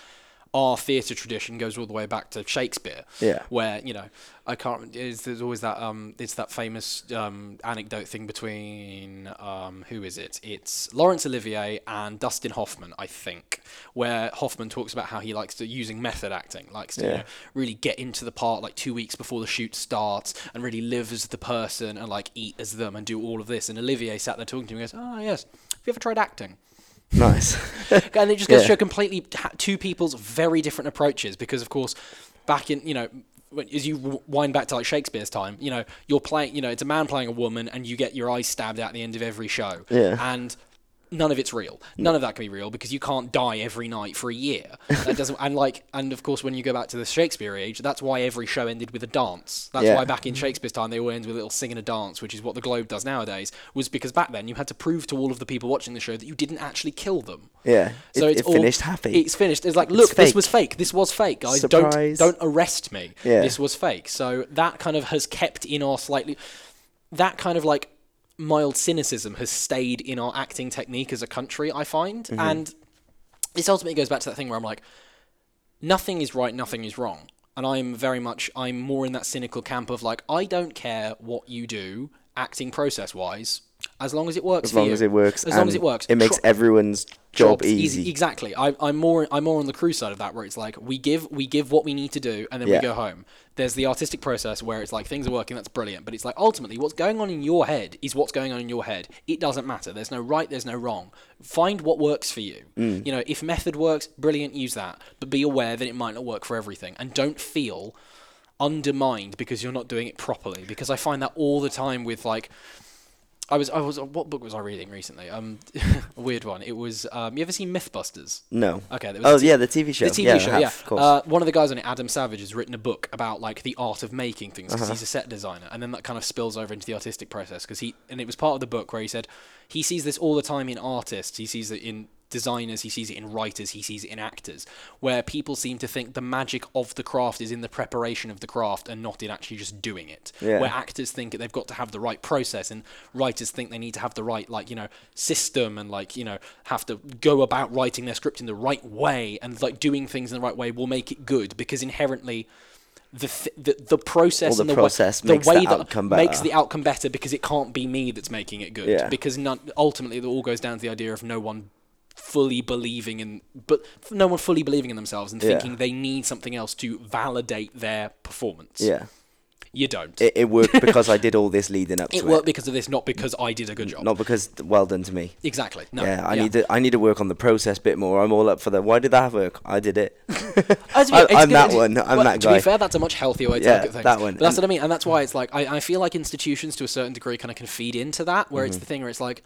our theatre tradition goes all the way back to Shakespeare. Yeah. Where you know I can't. Is, there's always that um. It's that famous um anecdote thing between um who is it? It's Laurence Olivier and Dustin Hoffman, I think, where Hoffman talks about how he likes to using method acting, likes to you know, really get into the part like two weeks before the shoot starts and really live as the person and like eat as them and do all of this. And Olivier sat there talking to him and goes, "Oh yes, have you ever tried acting?" Nice. and it just goes to Yeah. show completely two people's very different approaches because of course back in you know as you wind back to like Shakespeare's time you know you're playing you know it's a man playing a woman and you get your eyes stabbed out at the end of every show Yeah. and none of it's real. None of that can be real because you can't die every night for a year. That doesn't. And like, and of course, when you go back to the Shakespeare age, that's why every show ended with a dance. That's Yeah. why back in Shakespeare's time they all ended with a little singing a dance, which is what the Globe does nowadays. Was because back then you had to prove to all of the people watching the show that you didn't actually kill them. Yeah. So it, it's it all- finished happy. It's finished. It's like, look, this was fake. This was fake, guys. Surprise. Don't don't arrest me. Yeah. This was fake. So that kind of has kept in our slightly that kind of like mild cynicism has stayed in our acting technique as a country, I find. Mm-hmm. And this ultimately goes back to that thing where I'm like, nothing is right, nothing is wrong. And I'm very much, I'm more in that cynical camp of like, I don't care what you do, acting process wise, as long as it works as for long you. as it works. As long as it works. It makes everyone's job jobs easy. Exactly. I, I'm more I'm more on the crew side of that, where it's like we give we give what we need to do, and then Yeah. we go home. There's the artistic process where it's like things are working, that's brilliant. But it's like ultimately what's going on in your head is what's going on in your head. It doesn't matter. There's no right. There's no wrong. Find what works for you. Mm. You know, if method works, brilliant. Use that. But be aware that it might not work for everything, and don't feel undermined because you're not doing it properly. Because I find that all the time with like. I was I was what book was I reading recently? Um, a weird one. It was um, you ever seen MythBusters? no. Okay, there was Oh t- yeah, the TV show. The TV yeah, show, have, yeah. Of course. Uh, one of the guys on it, Adam Savage, has written a book about like the art of making things Uh-huh. because he's a set designer, and then that kind of spills over into the artistic process because he and it was part of the book where he said he sees this all the time in artists, he sees it in designers, he sees it in writers, he sees it in actors, where people seem to think the magic of the craft is in the preparation of the craft and not in actually just doing it. Yeah. Where actors think that they've got to have the right process and writers think they need to have the right like you know system and like you know have to go about writing their script in the right way and like doing things in the right way will make it good because inherently the th- the, the process the and the process way, makes the way that outcome makes better. the outcome better because it can't be me that's making it good Yeah. because none, ultimately it all goes down to the idea of no one fully believing in but no one fully believing in themselves and Yeah. thinking they need something else to validate their performance yeah. you don't It, it worked because I did all this leading up to it it. worked because of this, not because I did a good job. Not because well done to me. Exactly. No. yeah, I need to I need to work on the process a bit more. I'm all up for that. Why did that work? I did it. I, I'm good- that one. I'm well, that To be fair, that's a much healthier way to Yeah, look at things. that one. But that's And- what I mean, and that's why it's like I, I feel like institutions to a certain degree kind of can feed into that, where Mm-hmm. it's the thing where it's like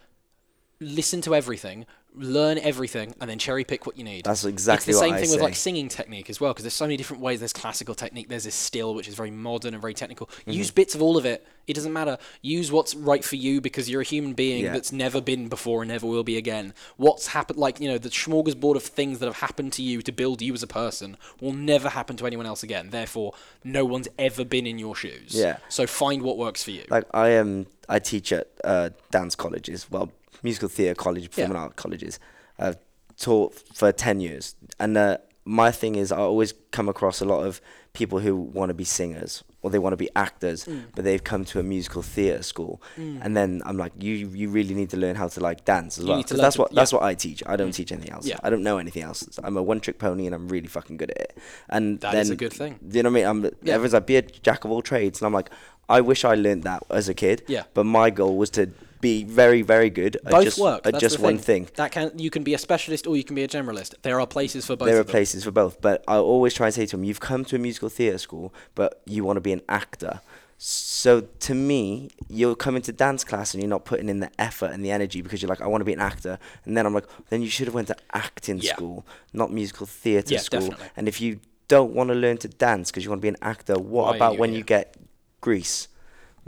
listen to everything, learn everything, and then cherry pick what you need. That's exactly It's the same I thing with like singing technique as well, because there's so many different ways. There's classical technique. There's Estill, which is very modern and very technical. Mm-hmm. Use bits of all of it. It doesn't matter. Use what's right for you because you're a human being Yeah. that's never been before and never will be again. What's happened, like you know, the smorgasbord of things that have happened to you to build you as a person will never happen to anyone else again. Therefore, no one's ever been in your shoes. Yeah. So find what works for you. Like I am, I teach at uh, dance colleges, well, musical theatre college, performing Yeah. art colleges. I've taught for ten years, and uh, my thing is, I always come across a lot of people who want to be singers or they want to be actors, Mm. but they've come to a musical theatre school, and then I'm like, you you really need to learn how to like dance as You well, need to 'cause learn that's what yeah. that's what I teach. I don't teach anything else. Yeah. I don't know anything else. I'm a one trick pony, and I'm really fucking good at it. And That then, is a good thing. Do you know what I mean? I'm, Yeah. Everyone's like, be a jack of all trades, and I'm like, I wish I learned that as a kid. Yeah. But my goal was to be very, very good at Both just, work. at That's just one thing. That can you can be a specialist or you can be a generalist. There are places for both. There are places for both, but I always try and say to them, "You've come to a musical theatre school, but you want to be an actor." So to me, you're coming to dance class and you're not putting in the effort and the energy because you're like, "I want to be an actor," and then I'm like, "Then you should have went to acting Yeah. school, not musical theatre Yeah, school." definitely. And if you don't want to learn to dance because you want to be an actor, what Why about you when here? you get Grease?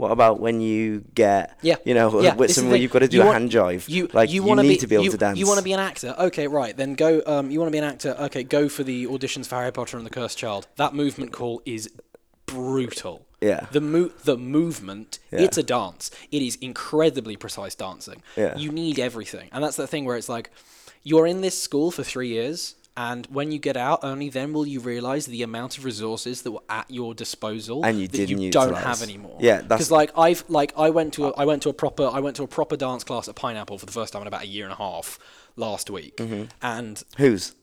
What about when you get, Yeah. you know, Yeah, with this is the somewhere thing. you've got to do You a want- hand jive? You like you, you, need be, to be able you, to dance. You want to be an actor? Okay, right. Then go. Um, you want to be an actor? Okay, go for the auditions for Harry Potter and the Cursed Child. That movement call is brutal. Yeah. The mo- the movement. Yeah. It's a dance. It is incredibly precise dancing. Yeah. You need everything, and that's the thing where it's like, you're in this school for three years. And when you get out, only then will you realize the amount of resources that were at your disposal And you that you didn't don't have anymore. Yeah, because like I've like I went to a, I went to a proper I went to a proper dance class at Pineapple for the first time in about a year and a half last week, Mm-hmm. and Who's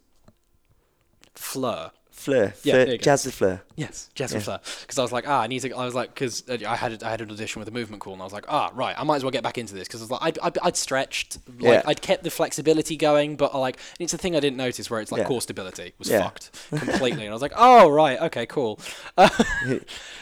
Fleur. Fleur? Yeah, Fleur there you go. Jazz with Fleur. Yes, Jess and Fleur. Because I was like, ah, I need to. I was like, because I had I had an audition with a movement call, and I was like, ah, right, I might as well get back into this because I was like, I'd, I'd, I'd stretched, like Yeah. I'd kept the flexibility going, but I like it's a thing I didn't notice where it's like Yeah. core stability was Yeah. fucked completely, and I was like, oh right, okay, cool.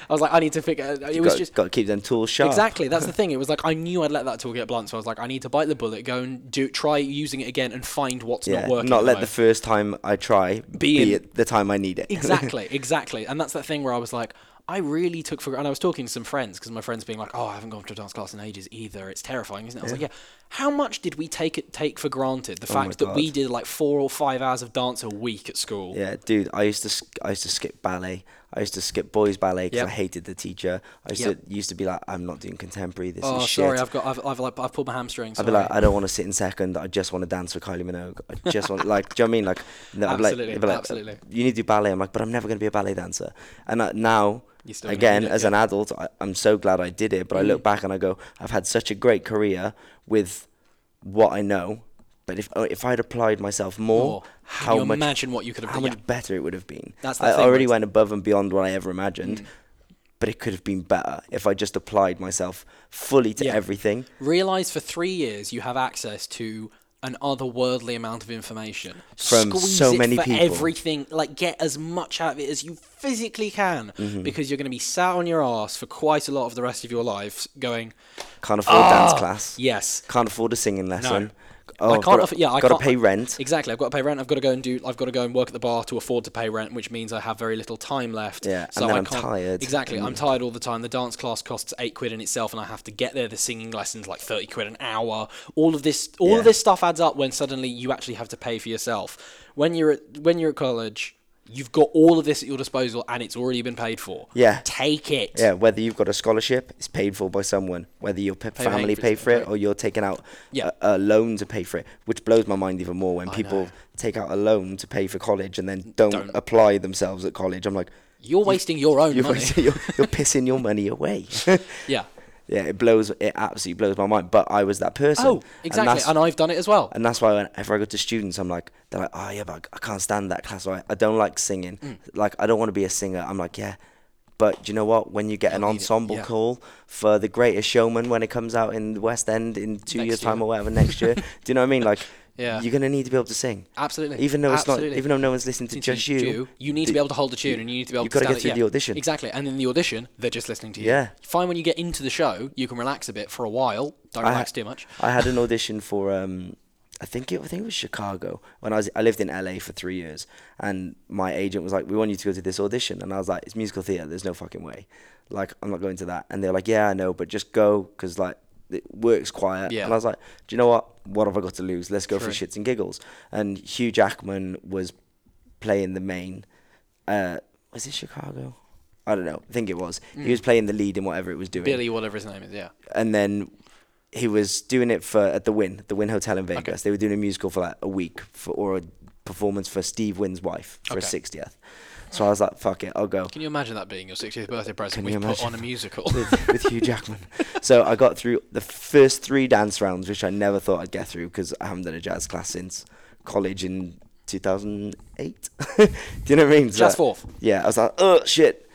I was like, I need to figure. It was got, just got to keep them tools sharp. Exactly, that's the thing. It was like I knew I'd let that tool get blunt, so I was like, I need to bite the bullet, go and do try using it again, and find what's Yeah, not working. not let the first time I try Be be, at the time I need it. exactly, exactly, and that's that thing where I was like, I really took for, and I was talking to some friends because my friends being like, oh, I haven't gone to a dance class in ages either. It's terrifying, isn't it? I was like, yeah. How much did we take it take for granted the Oh fact that we did like four or five hours of dance a week at school? Yeah, dude, I used to I used to skip ballet. I used to skip boys ballet because Yep. I hated the teacher. I used Yep. to used to be like, I'm not doing contemporary. This Oh, is shit. sorry, I've got, I've, I've, like, I've pulled my hamstrings. I'd be like, I don't want to sit in second. I just want to dance with Kylie Minogue. I just want, like, do you know what I mean? Like, no, like- Absolutely, like, absolutely. You need to do ballet. I'm like, but I'm never going to be a ballet dancer. And uh, now, You still don't again, it, as yeah. Mm. an adult, I, I'm so glad I did it. But I look back and I go, I've had such a great career with what I know. But if uh, if I'd applied myself more, More. How much imagine what you could have how much better it would have been. That's the I thing, Mm. already went above and beyond what I ever imagined. But it could have been better if I just applied myself fully to Yeah. everything. Realize for three years you have access to an otherworldly amount of information From Squeeze so it many for people. everything. Like get as much out of it as you physically can, Mm-hmm. because you're going to be sat on your ass for quite a lot of the rest of your life, going, Can't afford dance "Ah, class. Yes, Can't afford a singing lesson. Oh, I can't. gotta- aff- yeah, I gotta can't pay rent. Exactly. I've got to pay rent. I've got to go and do. I've got to go and work at the bar to afford to pay rent, which means I have very little time left. Yeah, and so then I I'm tired. Exactly. I'm Mm. tired all the time. The dance class costs eight quid in itself, and I have to get there. The singing lessons like thirty quid an hour. All of this, all Yeah. of this stuff adds up when suddenly you actually have to pay for yourself. When you're at when you're at college, you've got all of this at your disposal, and it's already been paid for. Yeah. Take it. Yeah, whether you've got a scholarship, it's paid for by someone. Whether your p- family pay for it right. or you're taking out Yeah. a, a loan to pay for it, which blows my mind even more when I people know. take out a loan to pay for college and then don't, Don't. apply themselves at college. I'm like, You're wasting your own you're, money. you're, you're pissing your money away. yeah. Yeah, it blows. It absolutely blows my mind. But I was that person. Oh, exactly. that's- And, I've done it as well. And that's why whenever I go to students, I'm like, they're like, oh yeah, but I can't stand that class. Or I, don't like singing. Mm. Like I don't want to be a singer. I'm like, yeah, but do you know what? When you get an need it, ensemble yeah. call for The Greatest Showman when it comes out in the West End in two Next years' time or whatever next year, do you know what I mean? Like, Yeah. you're gonna need to be able to sing, Absolutely. even though it's Absolutely. not, even though no one's listening to just to you. you need to be able to hold a tune, and you need to be able you've to gotta stand get through yeah. the audition. Exactly, and in the audition, they're just listening to you. Yeah. Fine when you get into the show, you can relax a bit for a while. Don't I- relax too much. I had an audition for um I think it I think it was Chicago when I was I lived in LA for three years and my agent was like we want you to go to this audition and I was like it's musical theater there's no fucking way like I'm not going to that and they're like yeah I know but just go because like it works quiet. Yeah. and I was like do you know what? What have I got to lose? Let's go for shits and giggles. And Hugh Jackman was playing the main uh was it Chicago? I don't know. I think it was. He was playing the lead in whatever it was doing. Billy, whatever his name is, yeah. and then he was doing it for at the Wynn, the Wynn Hotel in Vegas. They were doing a musical for like a week for or a performance for Steve Wynn's wife for his Okay. sixtieth. So I was like, "Fuck it, I'll go." Can you imagine that being your 60th birthday present? Can We've you put imagine? on a musical. with, with Hugh Jackman. So I got through the first three dance rounds, which I never thought I'd get through because I haven't done a jazz class since college in 2008. Do you know what I mean? So- Jazz fourth. Yeah, I was like, oh shit,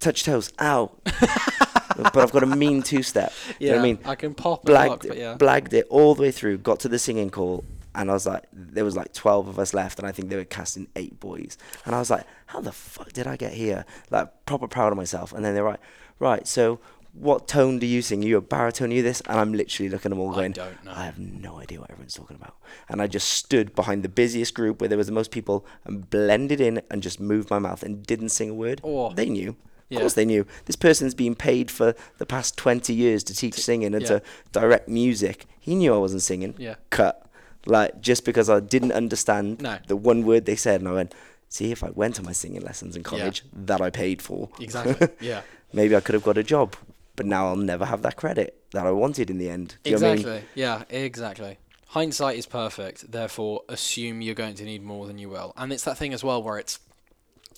touch toes, ow. but I've got a mean two step. you know what I mean? I can pop blagged, lock, but yeah. blagged it all the way through, got to the singing call, and I was like, there was like 12 of us left, and I think they were casting eight boys. And I was like, how the fuck did I get here? Like, proper proud of myself. And then they're like, right, so what tone do you sing? You a baritone, you this? And I'm literally looking at them all going, I don't know. I have no idea what everyone's talking about. And I just stood behind the busiest group where there was the most people and blended in and just moved my mouth and didn't sing a word. Oh. They knew. Of Yeah. course they knew. This person's been paid for the past 20 years to teach singing and yeah. to direct music. He knew I wasn't singing. Yeah. Cut. Like, just because I didn't understand No. the one word they said. And I went, see, if I went to my singing lessons in college that I paid for, Exactly. Yeah. maybe I could have got a job. But now I'll never have that credit that I wanted in the end. Do you know I mean? Exactly. Yeah, exactly. Hindsight is perfect, therefore assume you're going to need more than you will. And it's that thing as well where it's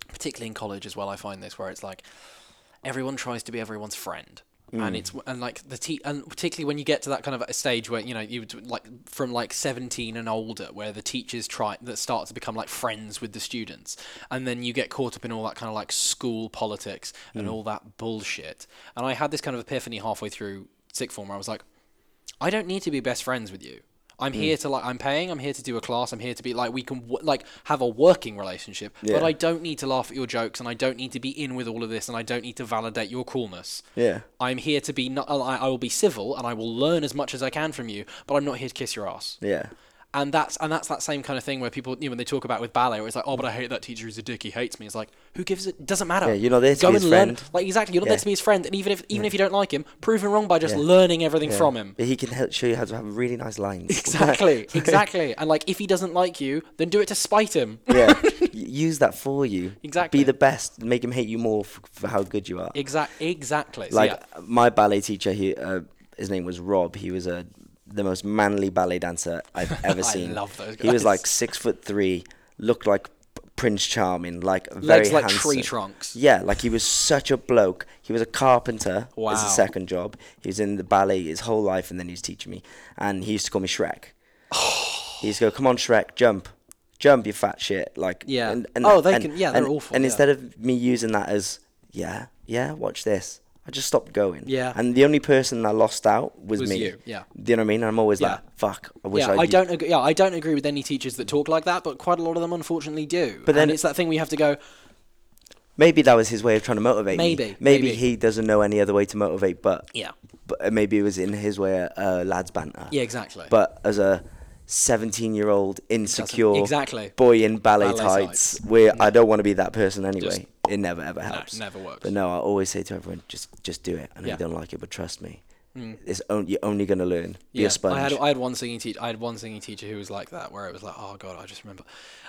particularly in college as well I find this where it's like everyone tries to be everyone's friend. Mm. And it's and like the te- and particularly when you get to that kind of a stage where you know you would like from like 17 and older where the teachers try that start to become like friends with the students and then you get caught up in all that kind of like school politics and Mm. all that bullshit and I had this kind of epiphany halfway through sixth form where I was like I don't need to be best friends with you. I'm hmm. here to like I'm paying. I'm here to do a class. I'm here to be like we can w- like have a working relationship. Yeah. But I don't need to laugh at your jokes, and I don't need to be in with all of this, and I don't need to validate your coolness. Yeah. I'm here to be not. I, I will be civil, and I will learn as much as I can from you. But I'm not here to kiss your ass. Yeah. And that's and that's that same kind of thing where people, you know, when they talk about with ballet, where it's like, oh, but I hate that teacher. He's a dick. He hates me. It's like, who gives it? Doesn't matter. Yeah, you're not there to Go be and his learn. friend. Like exactly, you're not Yeah. there to be his friend. And even if even if you don't like him, prove him wrong by just Yeah. learning everything Yeah. from him. But he can help show you how to have really nice lines. Exactly, exactly. And like, if he doesn't like you, then do it to spite him. yeah. Use that for you. Exactly. Be the best. Make him hate you more f- for how good you are. Exact, exactly. So, like yeah. my ballet teacher, he uh, his name was Rob. He was a the most manly ballet dancer I've ever I seen. love those guys. He was like six foot three, looked like Prince Charming, like very legs like handsome. tree trunks. Yeah, like he was such a bloke. He was a carpenter as Wow. a second job. He was in the ballet his whole life, and then he was teaching me. And he used to call me Shrek. he used to go, "Come on, Shrek, jump, jump, you fat shit!" Like, Yeah. And, and, Oh, they and- can- yeah, they're and- awful, And yeah. instead of me using that as, yeah, yeah, watch this, I just stopped going. Yeah. And the only person I lost out was, Was me. you, yeah. Do you know what I mean? I'm always Yeah. like, fuck. I wish yeah, I'd I don't. Agree, yeah, I don't agree with any teachers that talk like that, but quite a lot of them unfortunately do. But then- and it's that thing we have to go. Maybe that was his way of trying to motivate Maybe, me. Maybe, maybe. he doesn't know any other way to motivate, but Yeah. but maybe it was in his way, uh, lads banter. Yeah, exactly. But as a 17 year old insecure exactly. boy in ballet, Ballet tights, tights. where I don't want to be that person anyway. Just- it never ever helps. never works. But no, I always say to everyone, just just do it. I know Yeah. you don't like it, but trust me. Mm. It's on, you're only gonna learn. Be yeah, a sponge. I had I had one singing teacher. I had one singing teacher who was like that, where it was like, oh god, I just remember,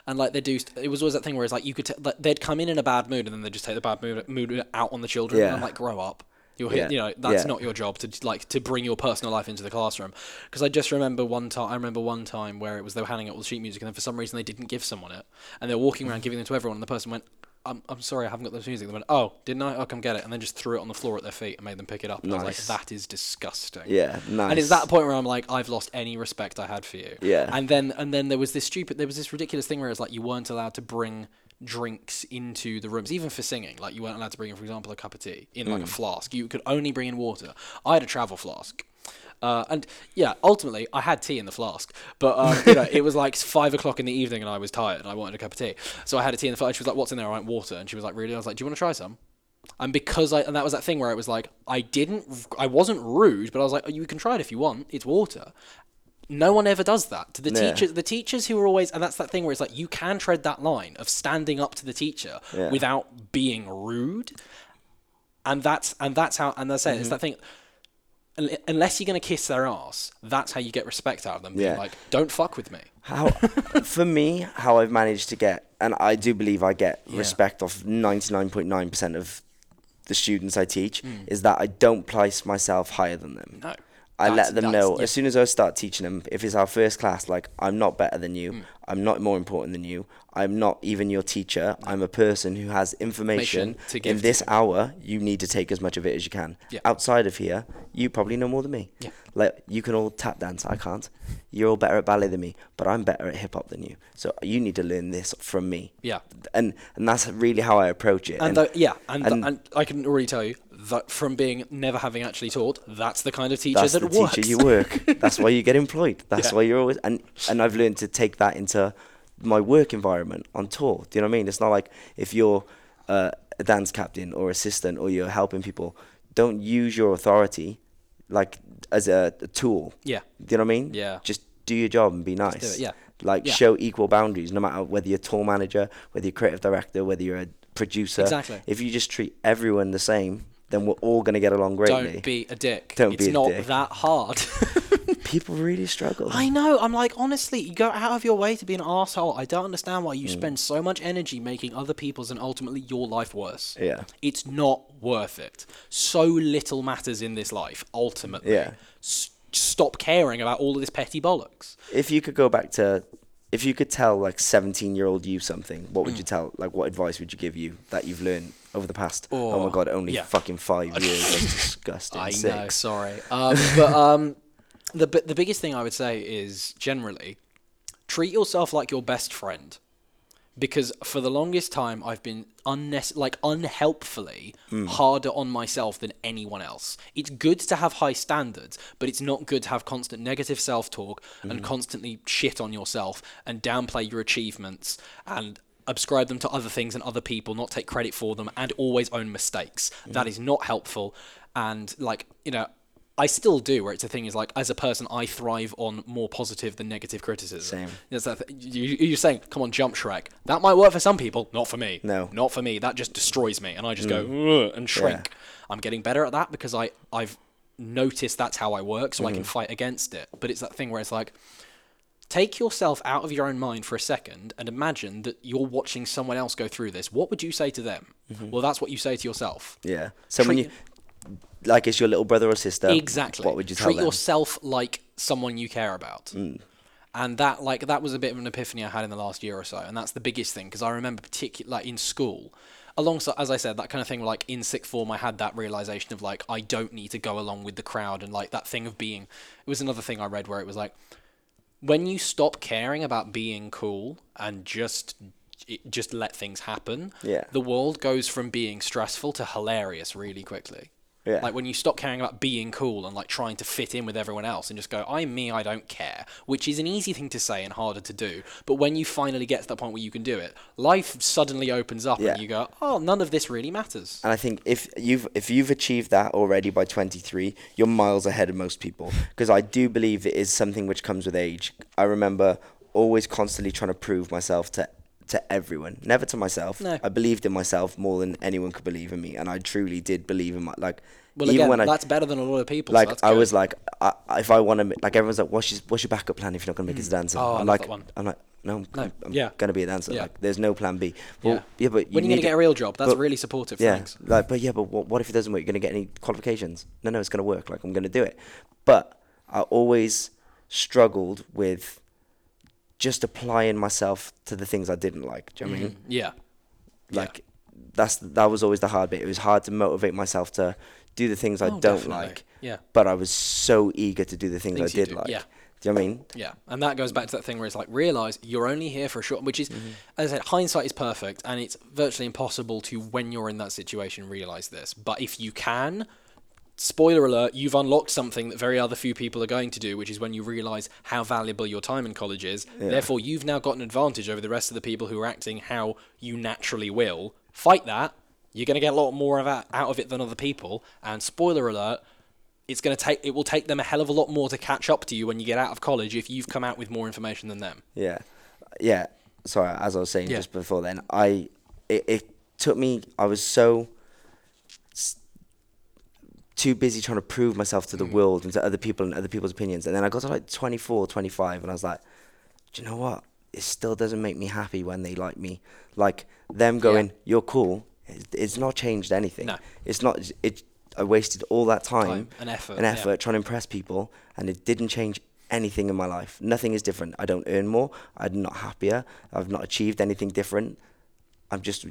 and like they do. It was always that thing where it's like you could t- like, they'd come in in a bad mood and then they'd just take the bad mood mood out on the children. And Yeah. I'm like, grow up. You're Yeah. you know that's Yeah. not your job to like to bring your personal life into the classroom. Because I just remember one time. I remember one time where it was they were handing out all the sheet music and then for some reason they didn't give someone it, and they were walking around mm. giving them to everyone, and the person went. I'm, I'm sorry, I haven't got the music. They went, oh, didn't I? I'll come get it. And then just threw it on the floor at their feet and made them pick it up. And I was Nice. like, that is disgusting. yeah, nice. And it's that point where I'm like, I've lost any respect I had for you. Yeah. And then and then there was this stupid, there was this ridiculous thing where it's like you weren't allowed to bring drinks into the rooms, even for singing. Like you weren't allowed to bring in, for example, a cup of tea in Mm. like a flask. You could only bring in water. I had a travel flask. Uh, and yeah, ultimately, I had tea in the flask, but um, you know, it was like five o'clock in the evening, and I was tired, and I wanted a cup of tea. So I had a tea in the flask. She was like, "What's in there?" I went, "Water," and she was like, "Really?" I was like, "Do you want to try some?" And because I and that was that thing where it was like I didn't I wasn't rude, but I was like, oh, you can try it if you want. It's water. No one ever does that to the Yeah. teachers. The teachers who are always and that's that thing where it's like you can tread that line of standing up to the teacher Yeah. without being rude. And that's and that's how and that's it. Mm-hmm. It's that thing. Unless you're gonna kiss their ass, that's how you get respect out of them. Yeah. like, don't fuck with me. How, for me, how I've managed to get, and I do believe I get Yeah. respect off 99.9% of the students I teach, Mm. is that I don't place myself higher than them. No. I let them know yeah. as soon as I start teaching them, if it's our first class, like, I'm not better than you, Mm. I'm not more important than you, I'm not even your teacher, I'm a person who has information. Information to give In this hour, you need to take as much of it as you can. Yeah. Outside of here, you probably know more than me. Yeah. Like you can all tap dance, I can't. You're all better at ballet than me, but I'm better at hip hop than you. So you need to learn this from me. Yeah. And and that's really how I approach it. And, tho- yeah, and, and- and I can already tell you that from being never having actually taught, that's the kind of teacher that's that the works. teacher you work. That's why you get employed. That's Yeah. why you're always and and I've learned to take that into my work environment on tour. Do you know what I mean? It's not like if you're uh, a dance captain or assistant or you're helping people, don't use your authority like as a, a tool. Yeah. Do you know what I mean? Yeah. Just do your job and be nice. yeah. Like Yeah. show equal boundaries, no matter whether you're tour manager, whether you're creative director, whether you're a producer. Exactly. If you just treat everyone the same, then we're all gonna get along greatly. Don't be a dick. Don't it's be a not dick. that hard. People really struggle. I know. I'm like, honestly, you go out of your way to be an asshole. I don't understand why you Mm. spend so much energy making other people's and ultimately your life worse. Yeah. It's not worth it. So little matters in this life, ultimately. Yeah. S- stop caring about all of this petty bollocks. if you could go back to if you could tell like 17 year old you something what Mm. would you tell like what advice would you give you that you've learned over the past oh, Oh, my god only yeah. fucking five years that's disgusting I know, six sorry. Um, but um, the the biggest thing I would say is generally treat yourself like your best friend, because for the longest time I've been unnecess- like unhelpfully Hmm. harder on myself than anyone else. It's good to have high standards, but it's not good to have constant negative self-talk Hmm. and constantly shit on yourself and downplay your achievements and ascribe them to other things and other people, not take credit for them and always own mistakes. That is not helpful and like, you know, I still do. Where it's a thing is like, as a person, I thrive on more positive than negative criticism. Same. It's that th- you, you're saying, come on, jump Shrek. That might work for some people, not for me. No. Not for me. That just destroys me. And I just go, mm. and shrink. I'm getting better at that because I, I've noticed that's how I work, so I can mm. fight against it. But it's that thing where it's like, take yourself out of your own mind for a second and imagine that you're watching someone else go through this. What would you say to them? Well, that's what you say to yourself. Yeah. So when you like it's your little brother or sister, Exactly. What would you tell Treat them? Mm. yourself like someone you care about. And that, like, that was a bit of an epiphany I had in the last year or so, and that's the biggest thing because I remember, particularly like in school, alongside, as I said, that kind of thing. Like in sixth form, I had that realization of like I don't need to go along with the crowd, and like that thing of being. It was another thing I read where it was like, when you stop caring about being cool and just just let things happen, Yeah. the world goes from being stressful to hilarious really quickly. Yeah. Like when you stop caring about being cool and like trying to fit in with everyone else and just go, I'm me, I don't care, which is an easy thing to say and harder to do. But when you finally get to the point where you can do it, life suddenly opens up Yeah. and you go, oh, none of this really matters. And I think if you've if you've achieved that already by 23, you're miles ahead of most people. Because I do believe it is something which comes with age. I remember always constantly trying to prove myself to to everyone, never to myself. No. I believed in myself more than anyone could believe in me, and I truly did believe in my like. Well, even again, when I that's better than a lot of people. like that's I was like, I, if I want to, like everyone's like, what's your what's your backup plan if you're not going to make it as a mm. dancer? Oh, I'm like. I'm like, no, I'm, No, I'm yeah. going to be a dancer. Yeah. Like, there's no plan B. Well, Yeah. yeah, but you when you need going to get a real job? That's but- really supportive. yeah, Thanks. like, but yeah, but what, what if it doesn't work? You're gonna get any qualifications? No, no, it's gonna work. Like I'm gonna do it. But I always struggled with just applying myself to the things I didn't like. Do you know what I mean? Mm-hmm. Yeah. Like that's that's that was always the hard bit. It was hard to motivate myself to do the things I Oh, don't definitely. like. Yeah. But I was so eager to do the things, Things I did do, like. yeah. Do you know what I mean? Yeah, and that goes back to that thing where it's like realize you're only here for a short, which is, mm-hmm. as I said, hindsight is perfect, and it's virtually impossible to when you're in that situation realize this. But if you can, spoiler alert, you've unlocked something that very other few people are going to do, which is when you realize how valuable your time in college is. Therefore, you've now got an advantage over the rest of the people who are acting how you naturally will. Fight that. You're going to get a lot more of that out of it than other people. And spoiler alert, it's going to take it will take them a hell of a lot more to catch up to you when you get out of college if you've come out with more information than them. Yeah, yeah. Sorry, as I was saying Yeah. just before then, I it, it took me. I was so too busy trying to prove myself to the Mm. world and to other people and other people's opinions, and then I got to like 24, 25, and I was like, do you know what? It still doesn't make me happy when they like me. Like them going, "You're cool." It's, not changed anything. No. It's not. It. I wasted all that time, Time and effort, and yeah. effort trying to impress people, and it didn't change anything in my life. Nothing is different. I don't earn more. I'm not happier. I've not achieved anything different. I'm just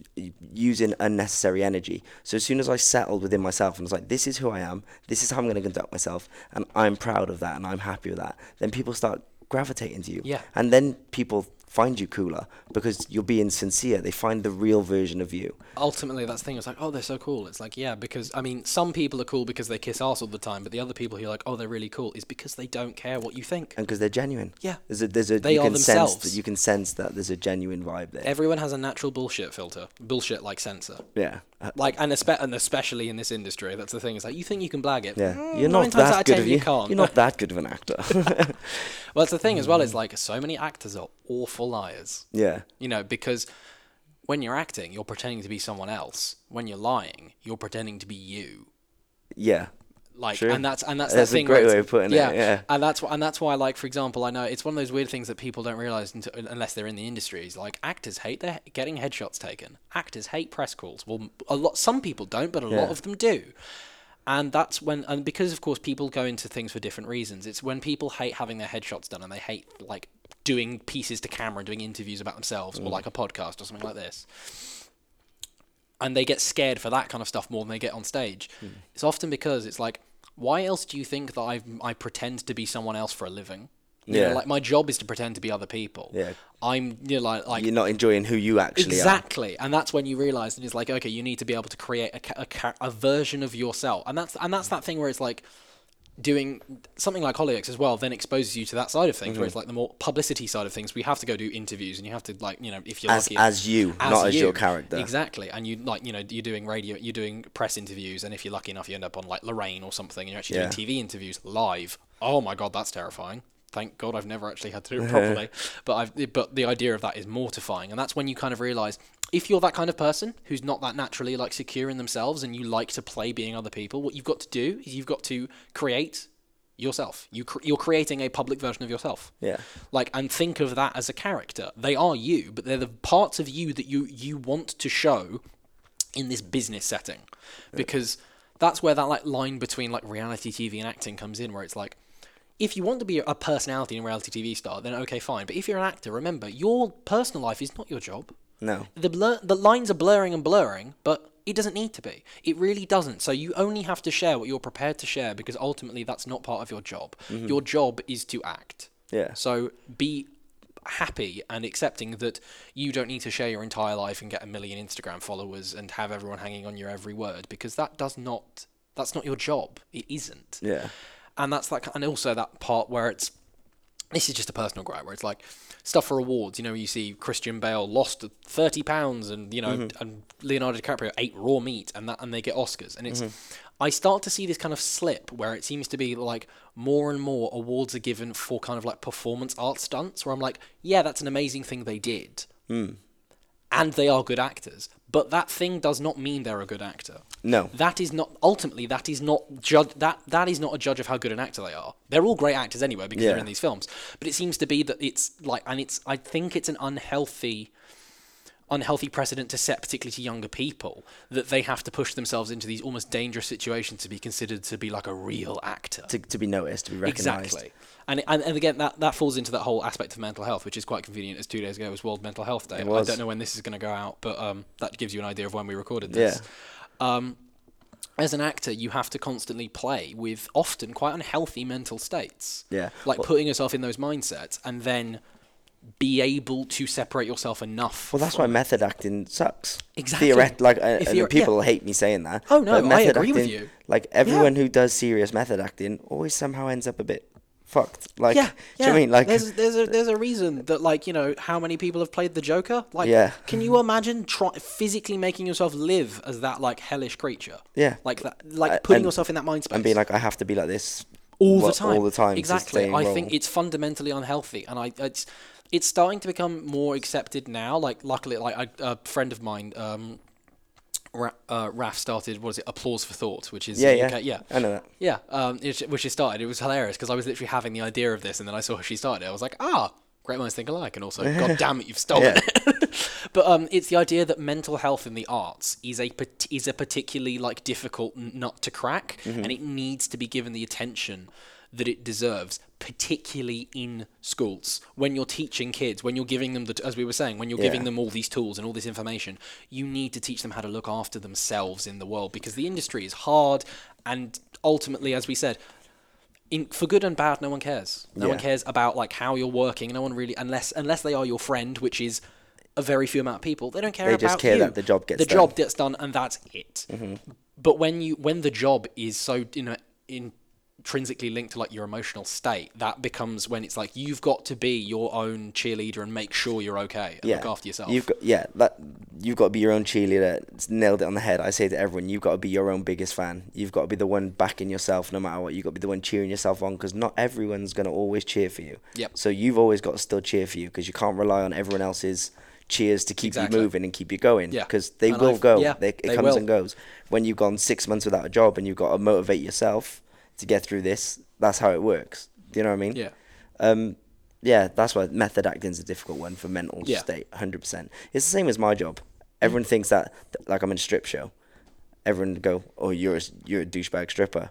using unnecessary energy. So as soon as I settled within myself and was like, this is who I am, this is how I'm going to conduct myself, and I'm proud of that and I'm happy with that, then people start gravitating to you. Yeah. And then people find you cooler because you're being sincere. They find the real version of you. Ultimately, that's the thing. It's like, oh, they're so cool. It's like, yeah, because I mean, some people are cool because they kiss ass all the time, but the other people who are like, oh, they're really cool, is because they don't care what you think. And because they're genuine. Yeah. There's a, there's a, They you are can sense themselves. that you can sense that there's a genuine vibe there. Everyone has a natural bullshit filter, bullshit like sensor. yeah. Like and, espe- and especially in this industry, that's the thing. It's like you think you can blag it. Yeah, Mm, you're not that good of you you. can't. You're not that good of an actor. well, it's the thing as well. Is like so many actors are awful liars. yeah, You know, because when you're acting, you're pretending to be someone else. When you're lying, you're pretending to be you. yeah, Like, True. and that's and that's That's the a thing. great way of putting it, yeah. and that's and that's why, like, for example, I know it's one of those weird things that people don't realize until, unless they're in the industry. Is like actors hate their getting headshots taken. Actors hate press calls. Well, a lot. Some people don't, but a lot of them do. And that's when, and because of course people go into things for different reasons. It's when people hate having their headshots done and they hate like doing pieces to camera, doing interviews about themselves, Mm. or like a podcast or something like this and they get scared for that kind of stuff more than they get on stage. It's often because it's like, why else do you think that I I pretend to be someone else for a living? You Yeah. know, like my job is to pretend to be other people. Yeah. I'm you know like like You're not enjoying who you actually are. exactly and that's when you realize that it's like okay you need to be able to create a, a, a version of yourself and that's and that's that thing where it's like doing something like Hollyoaks as well then exposes you to that side of things Mm-hmm. where it's like the more publicity side of things we have to go do interviews and you have to like you know if you're. As, lucky as you, not as your character. exactly and you like you know you're doing radio you're doing press interviews and if you're lucky enough you end up on like Lorraine or something and you're actually Yeah. doing TV interviews live oh my god that's terrifying thank god I've never actually had to do it properly but I've but the idea of that is mortifying and that's when you kind of realize if you're that kind of person who's not that naturally like secure in themselves and you like to play being other people what you've got to do is you've got to create yourself. You cr- you're creating a public version of yourself. Yeah. like and think of that as a character. They are you but they're the parts of you that you you want to show in this business setting. Because that's where that like line between like reality tv and acting comes in where it's like if you want to be a personality in a reality tv star then okay fine. But if you're an actor remember your personal life is not your job No. the blur the lines are blurring and blurring, but it doesn't need to be. It really doesn't. So you only have to share what you're prepared to share because ultimately that's not part of your job. Mm-hmm. Your job is to act. Yeah. So be happy and accepting that you don't need to share your entire life and get a million Instagram followers and have everyone hanging on your every word because that does not that's not your job. It isn't Yeah. and that's like and also that part where it's this is just a personal gripe where it's like stuff for awards you know you see christian bale lost 30 pounds and you know mm-hmm. and leonardo dicaprio ate raw meat and that and they get oscars. And it's mm-hmm. i start to see this kind of slip where it seems to be like more and more awards are given for kind of like performance art stunts where i'm like yeah that's an amazing thing they did. Hmm. And they are good actors. But that thing does not mean they're a good actor No. that is not ultimately that is not judge that that is not a judge of how good an actor they are. They're all great actors anyway because they're in these films. But it seems to be that it's like and it's I think it's an unhealthy unhealthy precedent to set particularly to younger people that they have to push themselves into these almost dangerous situations to be considered to be like a real actor. To, to be noticed, to be recognized. Exactly. And, and and again that, that falls into that whole aspect of mental health, which is quite convenient as two days ago was World Mental Health Day. I don't know when this is going to go out, but um, that gives you an idea of when we recorded this. Um, as an actor, you have to constantly play with often quite unhealthy mental states. Yeah. Like Well- putting yourself in those mindsets and then be able to separate yourself enough. Well, that's why from- method acting sucks. Exactly. Theoret- like, uh, If and you're- people hate me saying that. Oh, no, but I method agree with acting, you. Like everyone who does serious method acting always somehow ends up a bit fucked. Like, yeah, do yeah. you know what I mean? Like, there's there's a there's a reason that like you know how many people have played the Joker. Like, Yeah. can you imagine try, physically making yourself live as that like hellish creature? Yeah. like that, like putting and- yourself in that mind space and being like, I have to be like this all the time, all the time. Exactly. I role. think it's fundamentally unhealthy, and I it's it's starting to become more accepted now. Like, luckily, like I, a friend of mine. Um, Ra- uh, Raf started, what is it, Applause for Thought, which is yeah, yeah, UK yeah, I know that. yeah, um, it, which she started. It was hilarious because I was literally having the idea of this, and then I saw she started. it. I was like, ah, great minds think alike, and also, god damn it, you've stolen Yeah. it. but um, it's the idea that mental health in the arts is a is a particularly like difficult nut to crack, Mm-hmm. and it needs to be given the attention that it deserves, particularly in schools. When you're teaching kids, when you're giving them the, as we were saying, when you're giving them all these tools and all this information, you need to teach them how to look after themselves in the world because the industry is hard, and ultimately, as we said, in for good and bad, no one cares. No one cares about like how you're working. No one really, unless unless they are your friend, which is a very few amount of people. They don't care They about just care you. that the job gets the done. Mm-hmm. job gets done, and that's it. But when you when the job is so you know intrinsically linked to like your emotional state, that becomes when it's like you've got to be your own cheerleader and make sure you're okay and Yeah. look after yourself. You've got yeah, that you've got to be your own cheerleader. It's nailed it on the head. I say to everyone, you've got to be your own biggest fan. You've got to be the one backing yourself no matter what. You've got to be the one cheering yourself on because not everyone's going to always cheer for you. Yep. So you've always got to still cheer for you because you can't rely on everyone else's cheers to keep Exactly. you moving and keep you going. Yeah. Because they And will I've- go. yeah, they, it they comes will. and goes. When you've gone six months without a job and you've got to motivate yourself to get through this, that's how it works. Do you know what I mean? yeah. Um, yeah, that's why method acting is a difficult one for mental Yeah. state. Hundred percent. It's the same as my job. Everyone thinks that like I'm in a strip show. Everyone go, "Oh, you're a, you're a douchebag stripper."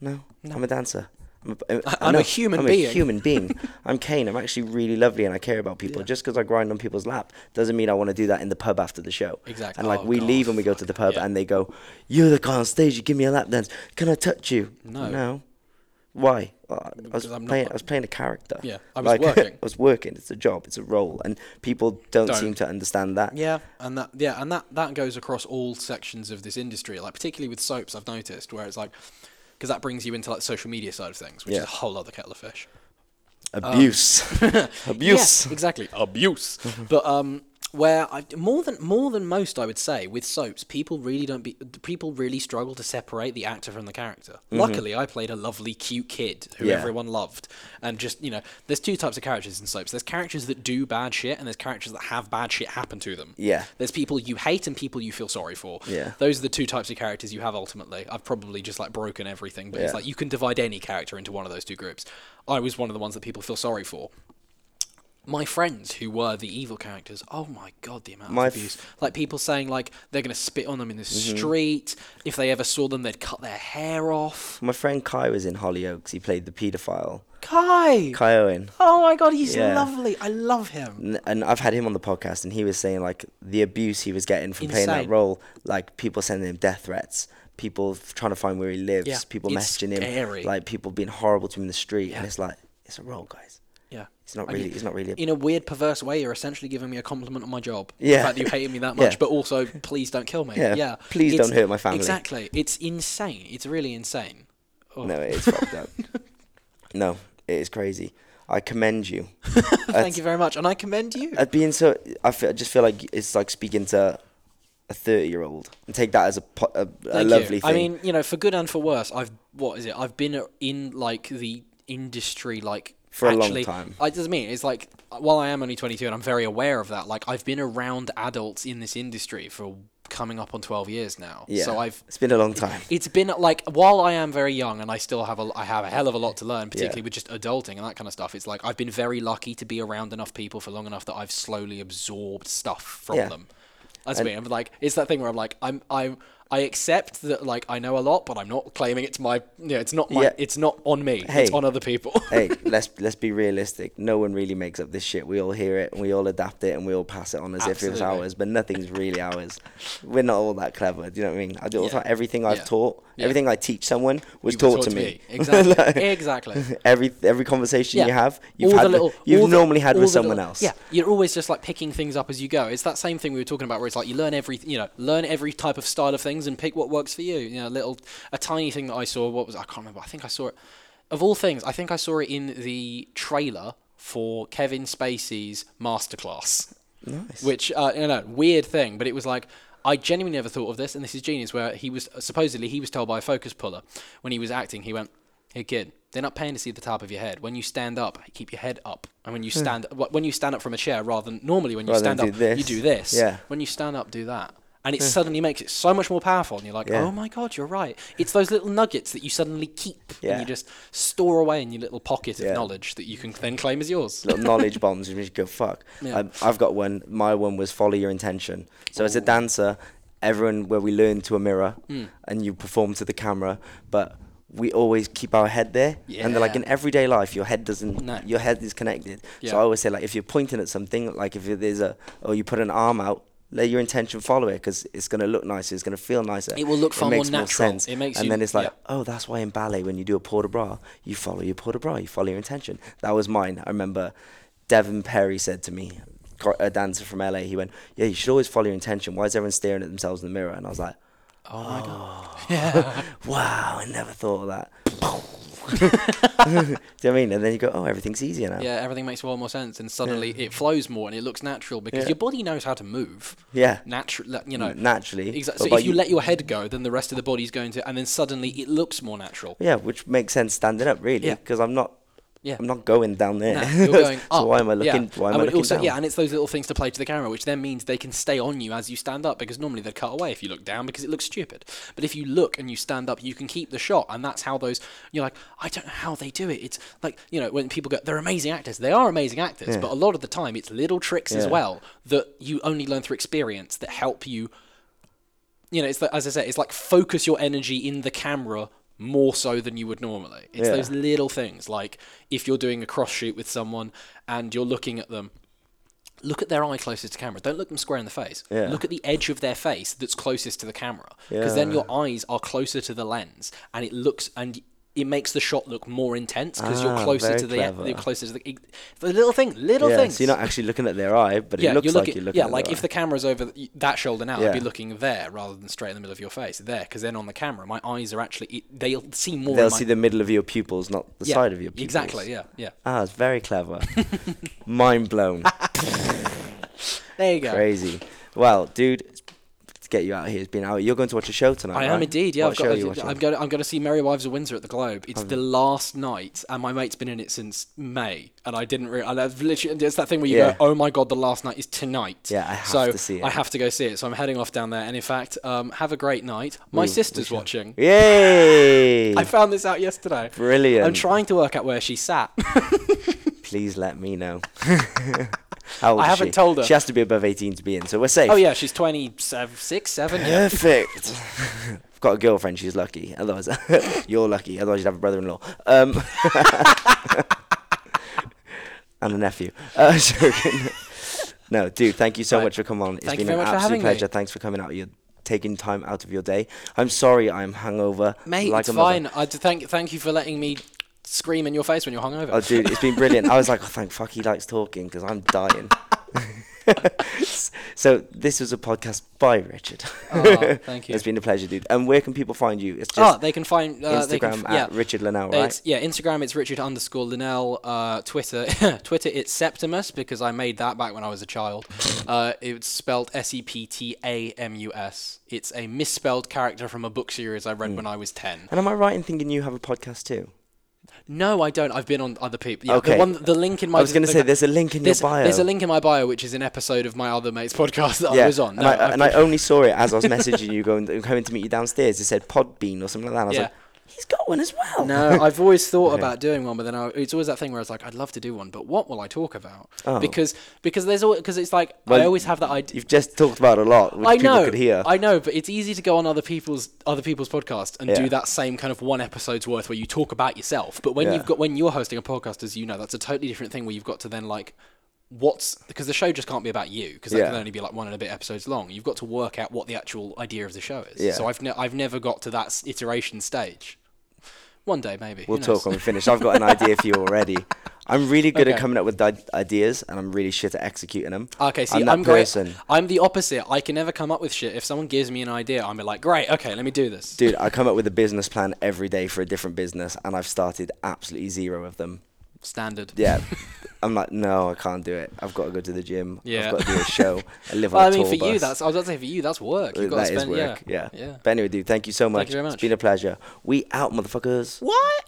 No, I'm a dancer. I'm a, I'm a human I'm being. a human being. I'm Kane. I'm actually really lovely and I care about people. Yeah. Just because I grind on people's lap doesn't mean I want to do that in the pub after the show. Exactly. And like Oh, we God, leave and we go to the pub yeah. and they go, "You're the guy on stage. You give me a lap dance. Can I touch you?" No. No. Why? Well, I was I'm not- playing. I was playing a character. Yeah, I was Like, working. I was working. It's a job. It's a role, and people don't, Don't. seem to understand that. Yeah, and that yeah, and that that goes across all sections of this industry. Like particularly with soaps, I've noticed where it's like because that brings you into like the social media side of things, which Yeah. is a whole other kettle of fish. Abuse. Abuse. Yeah, exactly. Abuse. but um, where I more than more than most, I would say, with soaps, people really don't be people really struggle to separate the actor from the character. Luckily, I played a lovely, cute kid who Mm-hmm. Yeah. everyone loved, and just you know, there's two types of characters in soaps. There's characters that do bad shit, and there's characters that have bad shit happen to them. Yeah. There's people you hate and people you feel sorry for. Yeah. Those are the two types of characters you have ultimately. I've probably just like broken everything, but it's like you can divide any character into one of those two groups. I was one of the ones that people feel sorry for. My friends who were the evil characters, oh my god, the amount My of f- Mm-hmm. abuse. Like people saying like they're gonna spit on them in the street. If they ever saw them, they'd cut their hair off. My friend Kai was in Hollyoaks. He played the paedophile. Kai! Kai Owen. Oh my god, he's Yeah. lovely. I love him. And I've had him on the podcast, and he was saying like the abuse he was getting from playing that Insane. role, like people sending him death threats, people trying to find where he lives, Yeah, people it's messaging scary. him, like people being horrible to him in the street, and it's like it's a role, guys. It's not really. It's not really. A, in a weird, perverse way, you're essentially giving me a compliment on my job. Yeah. The fact that you hated me that much, Yeah. but also, please don't kill me. Yeah. Yeah. Please It's- don't hurt my family. Exactly. It's insane. It's really insane. Oh. no, it is fucked up. No, it is crazy. I commend you. Thank you very much, and I commend you. At being so, I, feel, I just feel like it's like speaking to a thirty-year-old and take that as a a, a Thank lovely you. thing. I mean, you know, for good and for worse, I've what is it? I've been in like the industry like For a long time. I doesn't mean it's like while I am only 22 and I'm very aware of that. Like I've been around adults in this industry for coming up on 12 years now. yeah. So I've It's been a long time. it's been like while I am very young and I still have a I have a hell of a lot to learn, particularly with just adulting and that kind of stuff. It's like I've been very lucky to be around enough people for long enough that I've slowly absorbed stuff from Yeah. them. That's And- me. I'm like it's that thing where I'm like I'm I'm I accept that like I know a lot, but I'm not claiming it's my you know, it's not my Yeah. it's not on me. Hey. It's on other people. hey, let's let's be realistic. No one really makes up this shit. We all hear it and we all adapt it and we all pass it on as if it was ours, but nothing's really ours. We're not all that clever. Do you know what I mean? I do all Yeah. Everything I've Yeah. taught, everything I teach someone was were taught, to me. Exactly. Like, exactly. every every conversation you have, you've All had the little- you've all the- normally had with someone little- else. Yeah, you're always just like picking things up as you go. It's that same thing we were talking about, where it's like you learn every, you know, learn every type of style of things and pick what works for you. You know, a little, a tiny thing that I saw. What was I can't remember. I think I saw it. Of all things, I think I saw it in the trailer for Kevin Spacey's Masterclass Nice. which uh, you know weird thing but it was like i genuinely never thought of this and this is genius where he was supposedly he was told by a focus puller when he was acting he went hey kid they're not paying to see the top of your head when you stand up keep your head up and when you stand wh- when you stand up from a chair rather than normally when you Hmm. Rather stand up this. you do this Yeah. when you stand up do that and it suddenly makes it so much more powerful and you're like Yeah. oh my god you're right it's those little nuggets that you suddenly keep Yeah. and you just store away in your little pocket of Yeah. knowledge that you can then claim as yours little knowledge bombs and you just go fuck. Yeah. Um, I've got one. My one was follow your intention. So as a dancer, everyone where we learn to a mirror Hmm. and you perform to the camera, but we always keep our head there. And like in everyday life, your head doesn't. No. Your head is connected. Yeah. So I always say like if you're pointing at something, like if there's a or you put an arm out. Let your intention follow it because it's gonna look nicer. It's gonna feel nicer. It will look far more makes natural. sense. It makes sense. and you- then it's like, yeah. oh, that's why in ballet when you do a port de bras, you follow your port de bras, you follow your intention. That was mine. I remember Devin Perry said to me, a dancer from LA, he went, yeah, you should always follow your intention. Why is everyone staring at themselves in the mirror? And I was like, oh my god yeah, oh, wow, I never thought of that. do you know what I mean? And then you go, oh, everything's easier now. Yeah, everything makes a lot more sense, and suddenly it flows more and it looks natural because Yeah. your body knows how to move. Yeah. naturally, you know. Naturally. Exactly. but So by if you let your head go, then the rest of the body's going to, and then suddenly it looks more natural. Yeah, which makes sense standing up, really, Yeah. because I'm not. Yeah. I'm not going down there. No, you're going up. so why am I looking? Yeah. Why am and I looking also, down? Yeah, and it's those little things to play to the camera, which then means they can stay on you as you stand up because normally they'd cut away if you look down because it looks stupid. But if you look and you stand up, you can keep the shot, and that's how those. You're like, I don't know how they do it. It's like you know when people go, they're amazing actors. They are amazing actors, Yeah. but a lot of the time it's little tricks as well that you only learn through experience that help you. You know, it's like, as I said, it's like focus your energy in the camera more so than you would normally. It's Yeah. those little things like if you're doing a cross shoot with someone and you're looking at them look at their eye closest to camera don't look them square in the face Yeah. look at the edge of their face that's closest to the camera because then your eyes are closer to the lens and it looks and it makes the shot look more intense because you're Ah, closer to the clever. you're closer to the, the little thing, little yeah, things. so you're not actually looking at their eye, but yeah, it looks you're like you're looking yeah, like if eye. the camera's over th- that shoulder now, I'd be looking there rather than straight in the middle of your face. There, because then on the camera, my eyes are actually they'll see more. They'll see the middle of your pupils, not the yeah, side of your pupils. Exactly. Yeah. Yeah. Ah, it's very clever. Mind blown. There you go. Crazy. Well, dude, get you out here, it's been out. You're going to watch a show tonight. I right? am indeed. Yeah, What I've got. you I'm going. I'm going to see Merry Wives of Windsor at the Globe. It's the last night, and my mate's been in it since May, and I didn't. Re- I I've literally. It's that thing where you Yeah. go, "Oh my god, the last night is tonight." Yeah, I have so to see it. I have to go see it. So I'm heading off down there, and in fact, um, have a great night. My sister's watching. Yay! I found this out yesterday. Brilliant. I'm trying to work out where she sat. Please let me know. How old I is haven't she? told her. She has to be above 18 to be in, so we're safe. oh yeah, she's 26, 7. Yeah. Perfect. I've got a girlfriend. She's lucky. Otherwise, you're lucky. Otherwise, you'd have a brother-in-law. Um, and a nephew. Uh, joking. no, dude. Thank you so Right. much for coming on. It's Thank you been very an much for absolute me. pleasure. Thanks for coming out. You're taking time out of your day. I'm sorry. I'm hungover. Mate, like it's a mother. fine. I d- thank thank you for letting me scream in your face when you're hungover. Oh, dude, it's been brilliant. I was like, oh, thank fuck he likes talking because I'm dying. so this was a podcast by Richard. Oh, thank you. it's been a pleasure, dude. And where can people find you? It's Oh, they can find uh, they can Instagram f- at yeah. Richard Linnell, right? It's, yeah, Instagram it's Richard underscore Linnell. Uh, Twitter Twitter it's Septimus because I made that back when I was a child. Uh, it's spelled S E P T A M U S. It's a misspelled character from a book series I read Hmm. when I was ten. and am I right in thinking you have a podcast too? No, I don't. I've been on other people. Yeah, Okay. The, one, the link in my I was going to say there's a link in your bio. there's a link in my bio which is an episode of my other mate's podcast that yeah, I was on. and, No, I, I've and I only saw it as I was messaging you, going coming to meet you downstairs. It said Podbean or something like that. I was Yeah. like, he's got one as well. No, I've always thought Okay. about doing one, but then I, it's always that thing where it's like, I'd love to do one, but what will I talk about? Oh. Because because there's always because it's like I always have that idea. You've just talked about it a lot, which I people know, could hear. I know, but it's easy to go on other people's other people's podcast and Yeah. do that same kind of one episode's worth where you talk about yourself. But when Yeah. you've got when you're hosting a podcast, as you know, that's a totally different thing where you've got to then like. What's because the show just can't be about you because that Yeah. can only be like one and a bit episodes long. You've got to work out what the actual idea of the show is. Yeah. So I've ne- I've never got to that iteration stage. One day maybe. We'll talk when we finish. I've got an idea for you already. I'm really good at coming up with ideas, and I'm really shit at executing them. Okay, see, I'm I'm, that great. I'm the opposite. I can never come up with shit. If someone gives me an idea, I'm like, great, okay, let me do this. Dude, I come up with a business plan every day for a different business, and I've started absolutely zero of them. Standard. Yeah. I'm like, no, I can't do it. I've got to go to the gym. Yeah. I've got to do a show. I live Well, on I mean, for you, that's I was about to say for you, that's work. You've got That to is spend, work. Yeah. yeah, yeah. But anyway, dude, thank you so much. you very It's much. been a pleasure. We out, motherfuckers. What?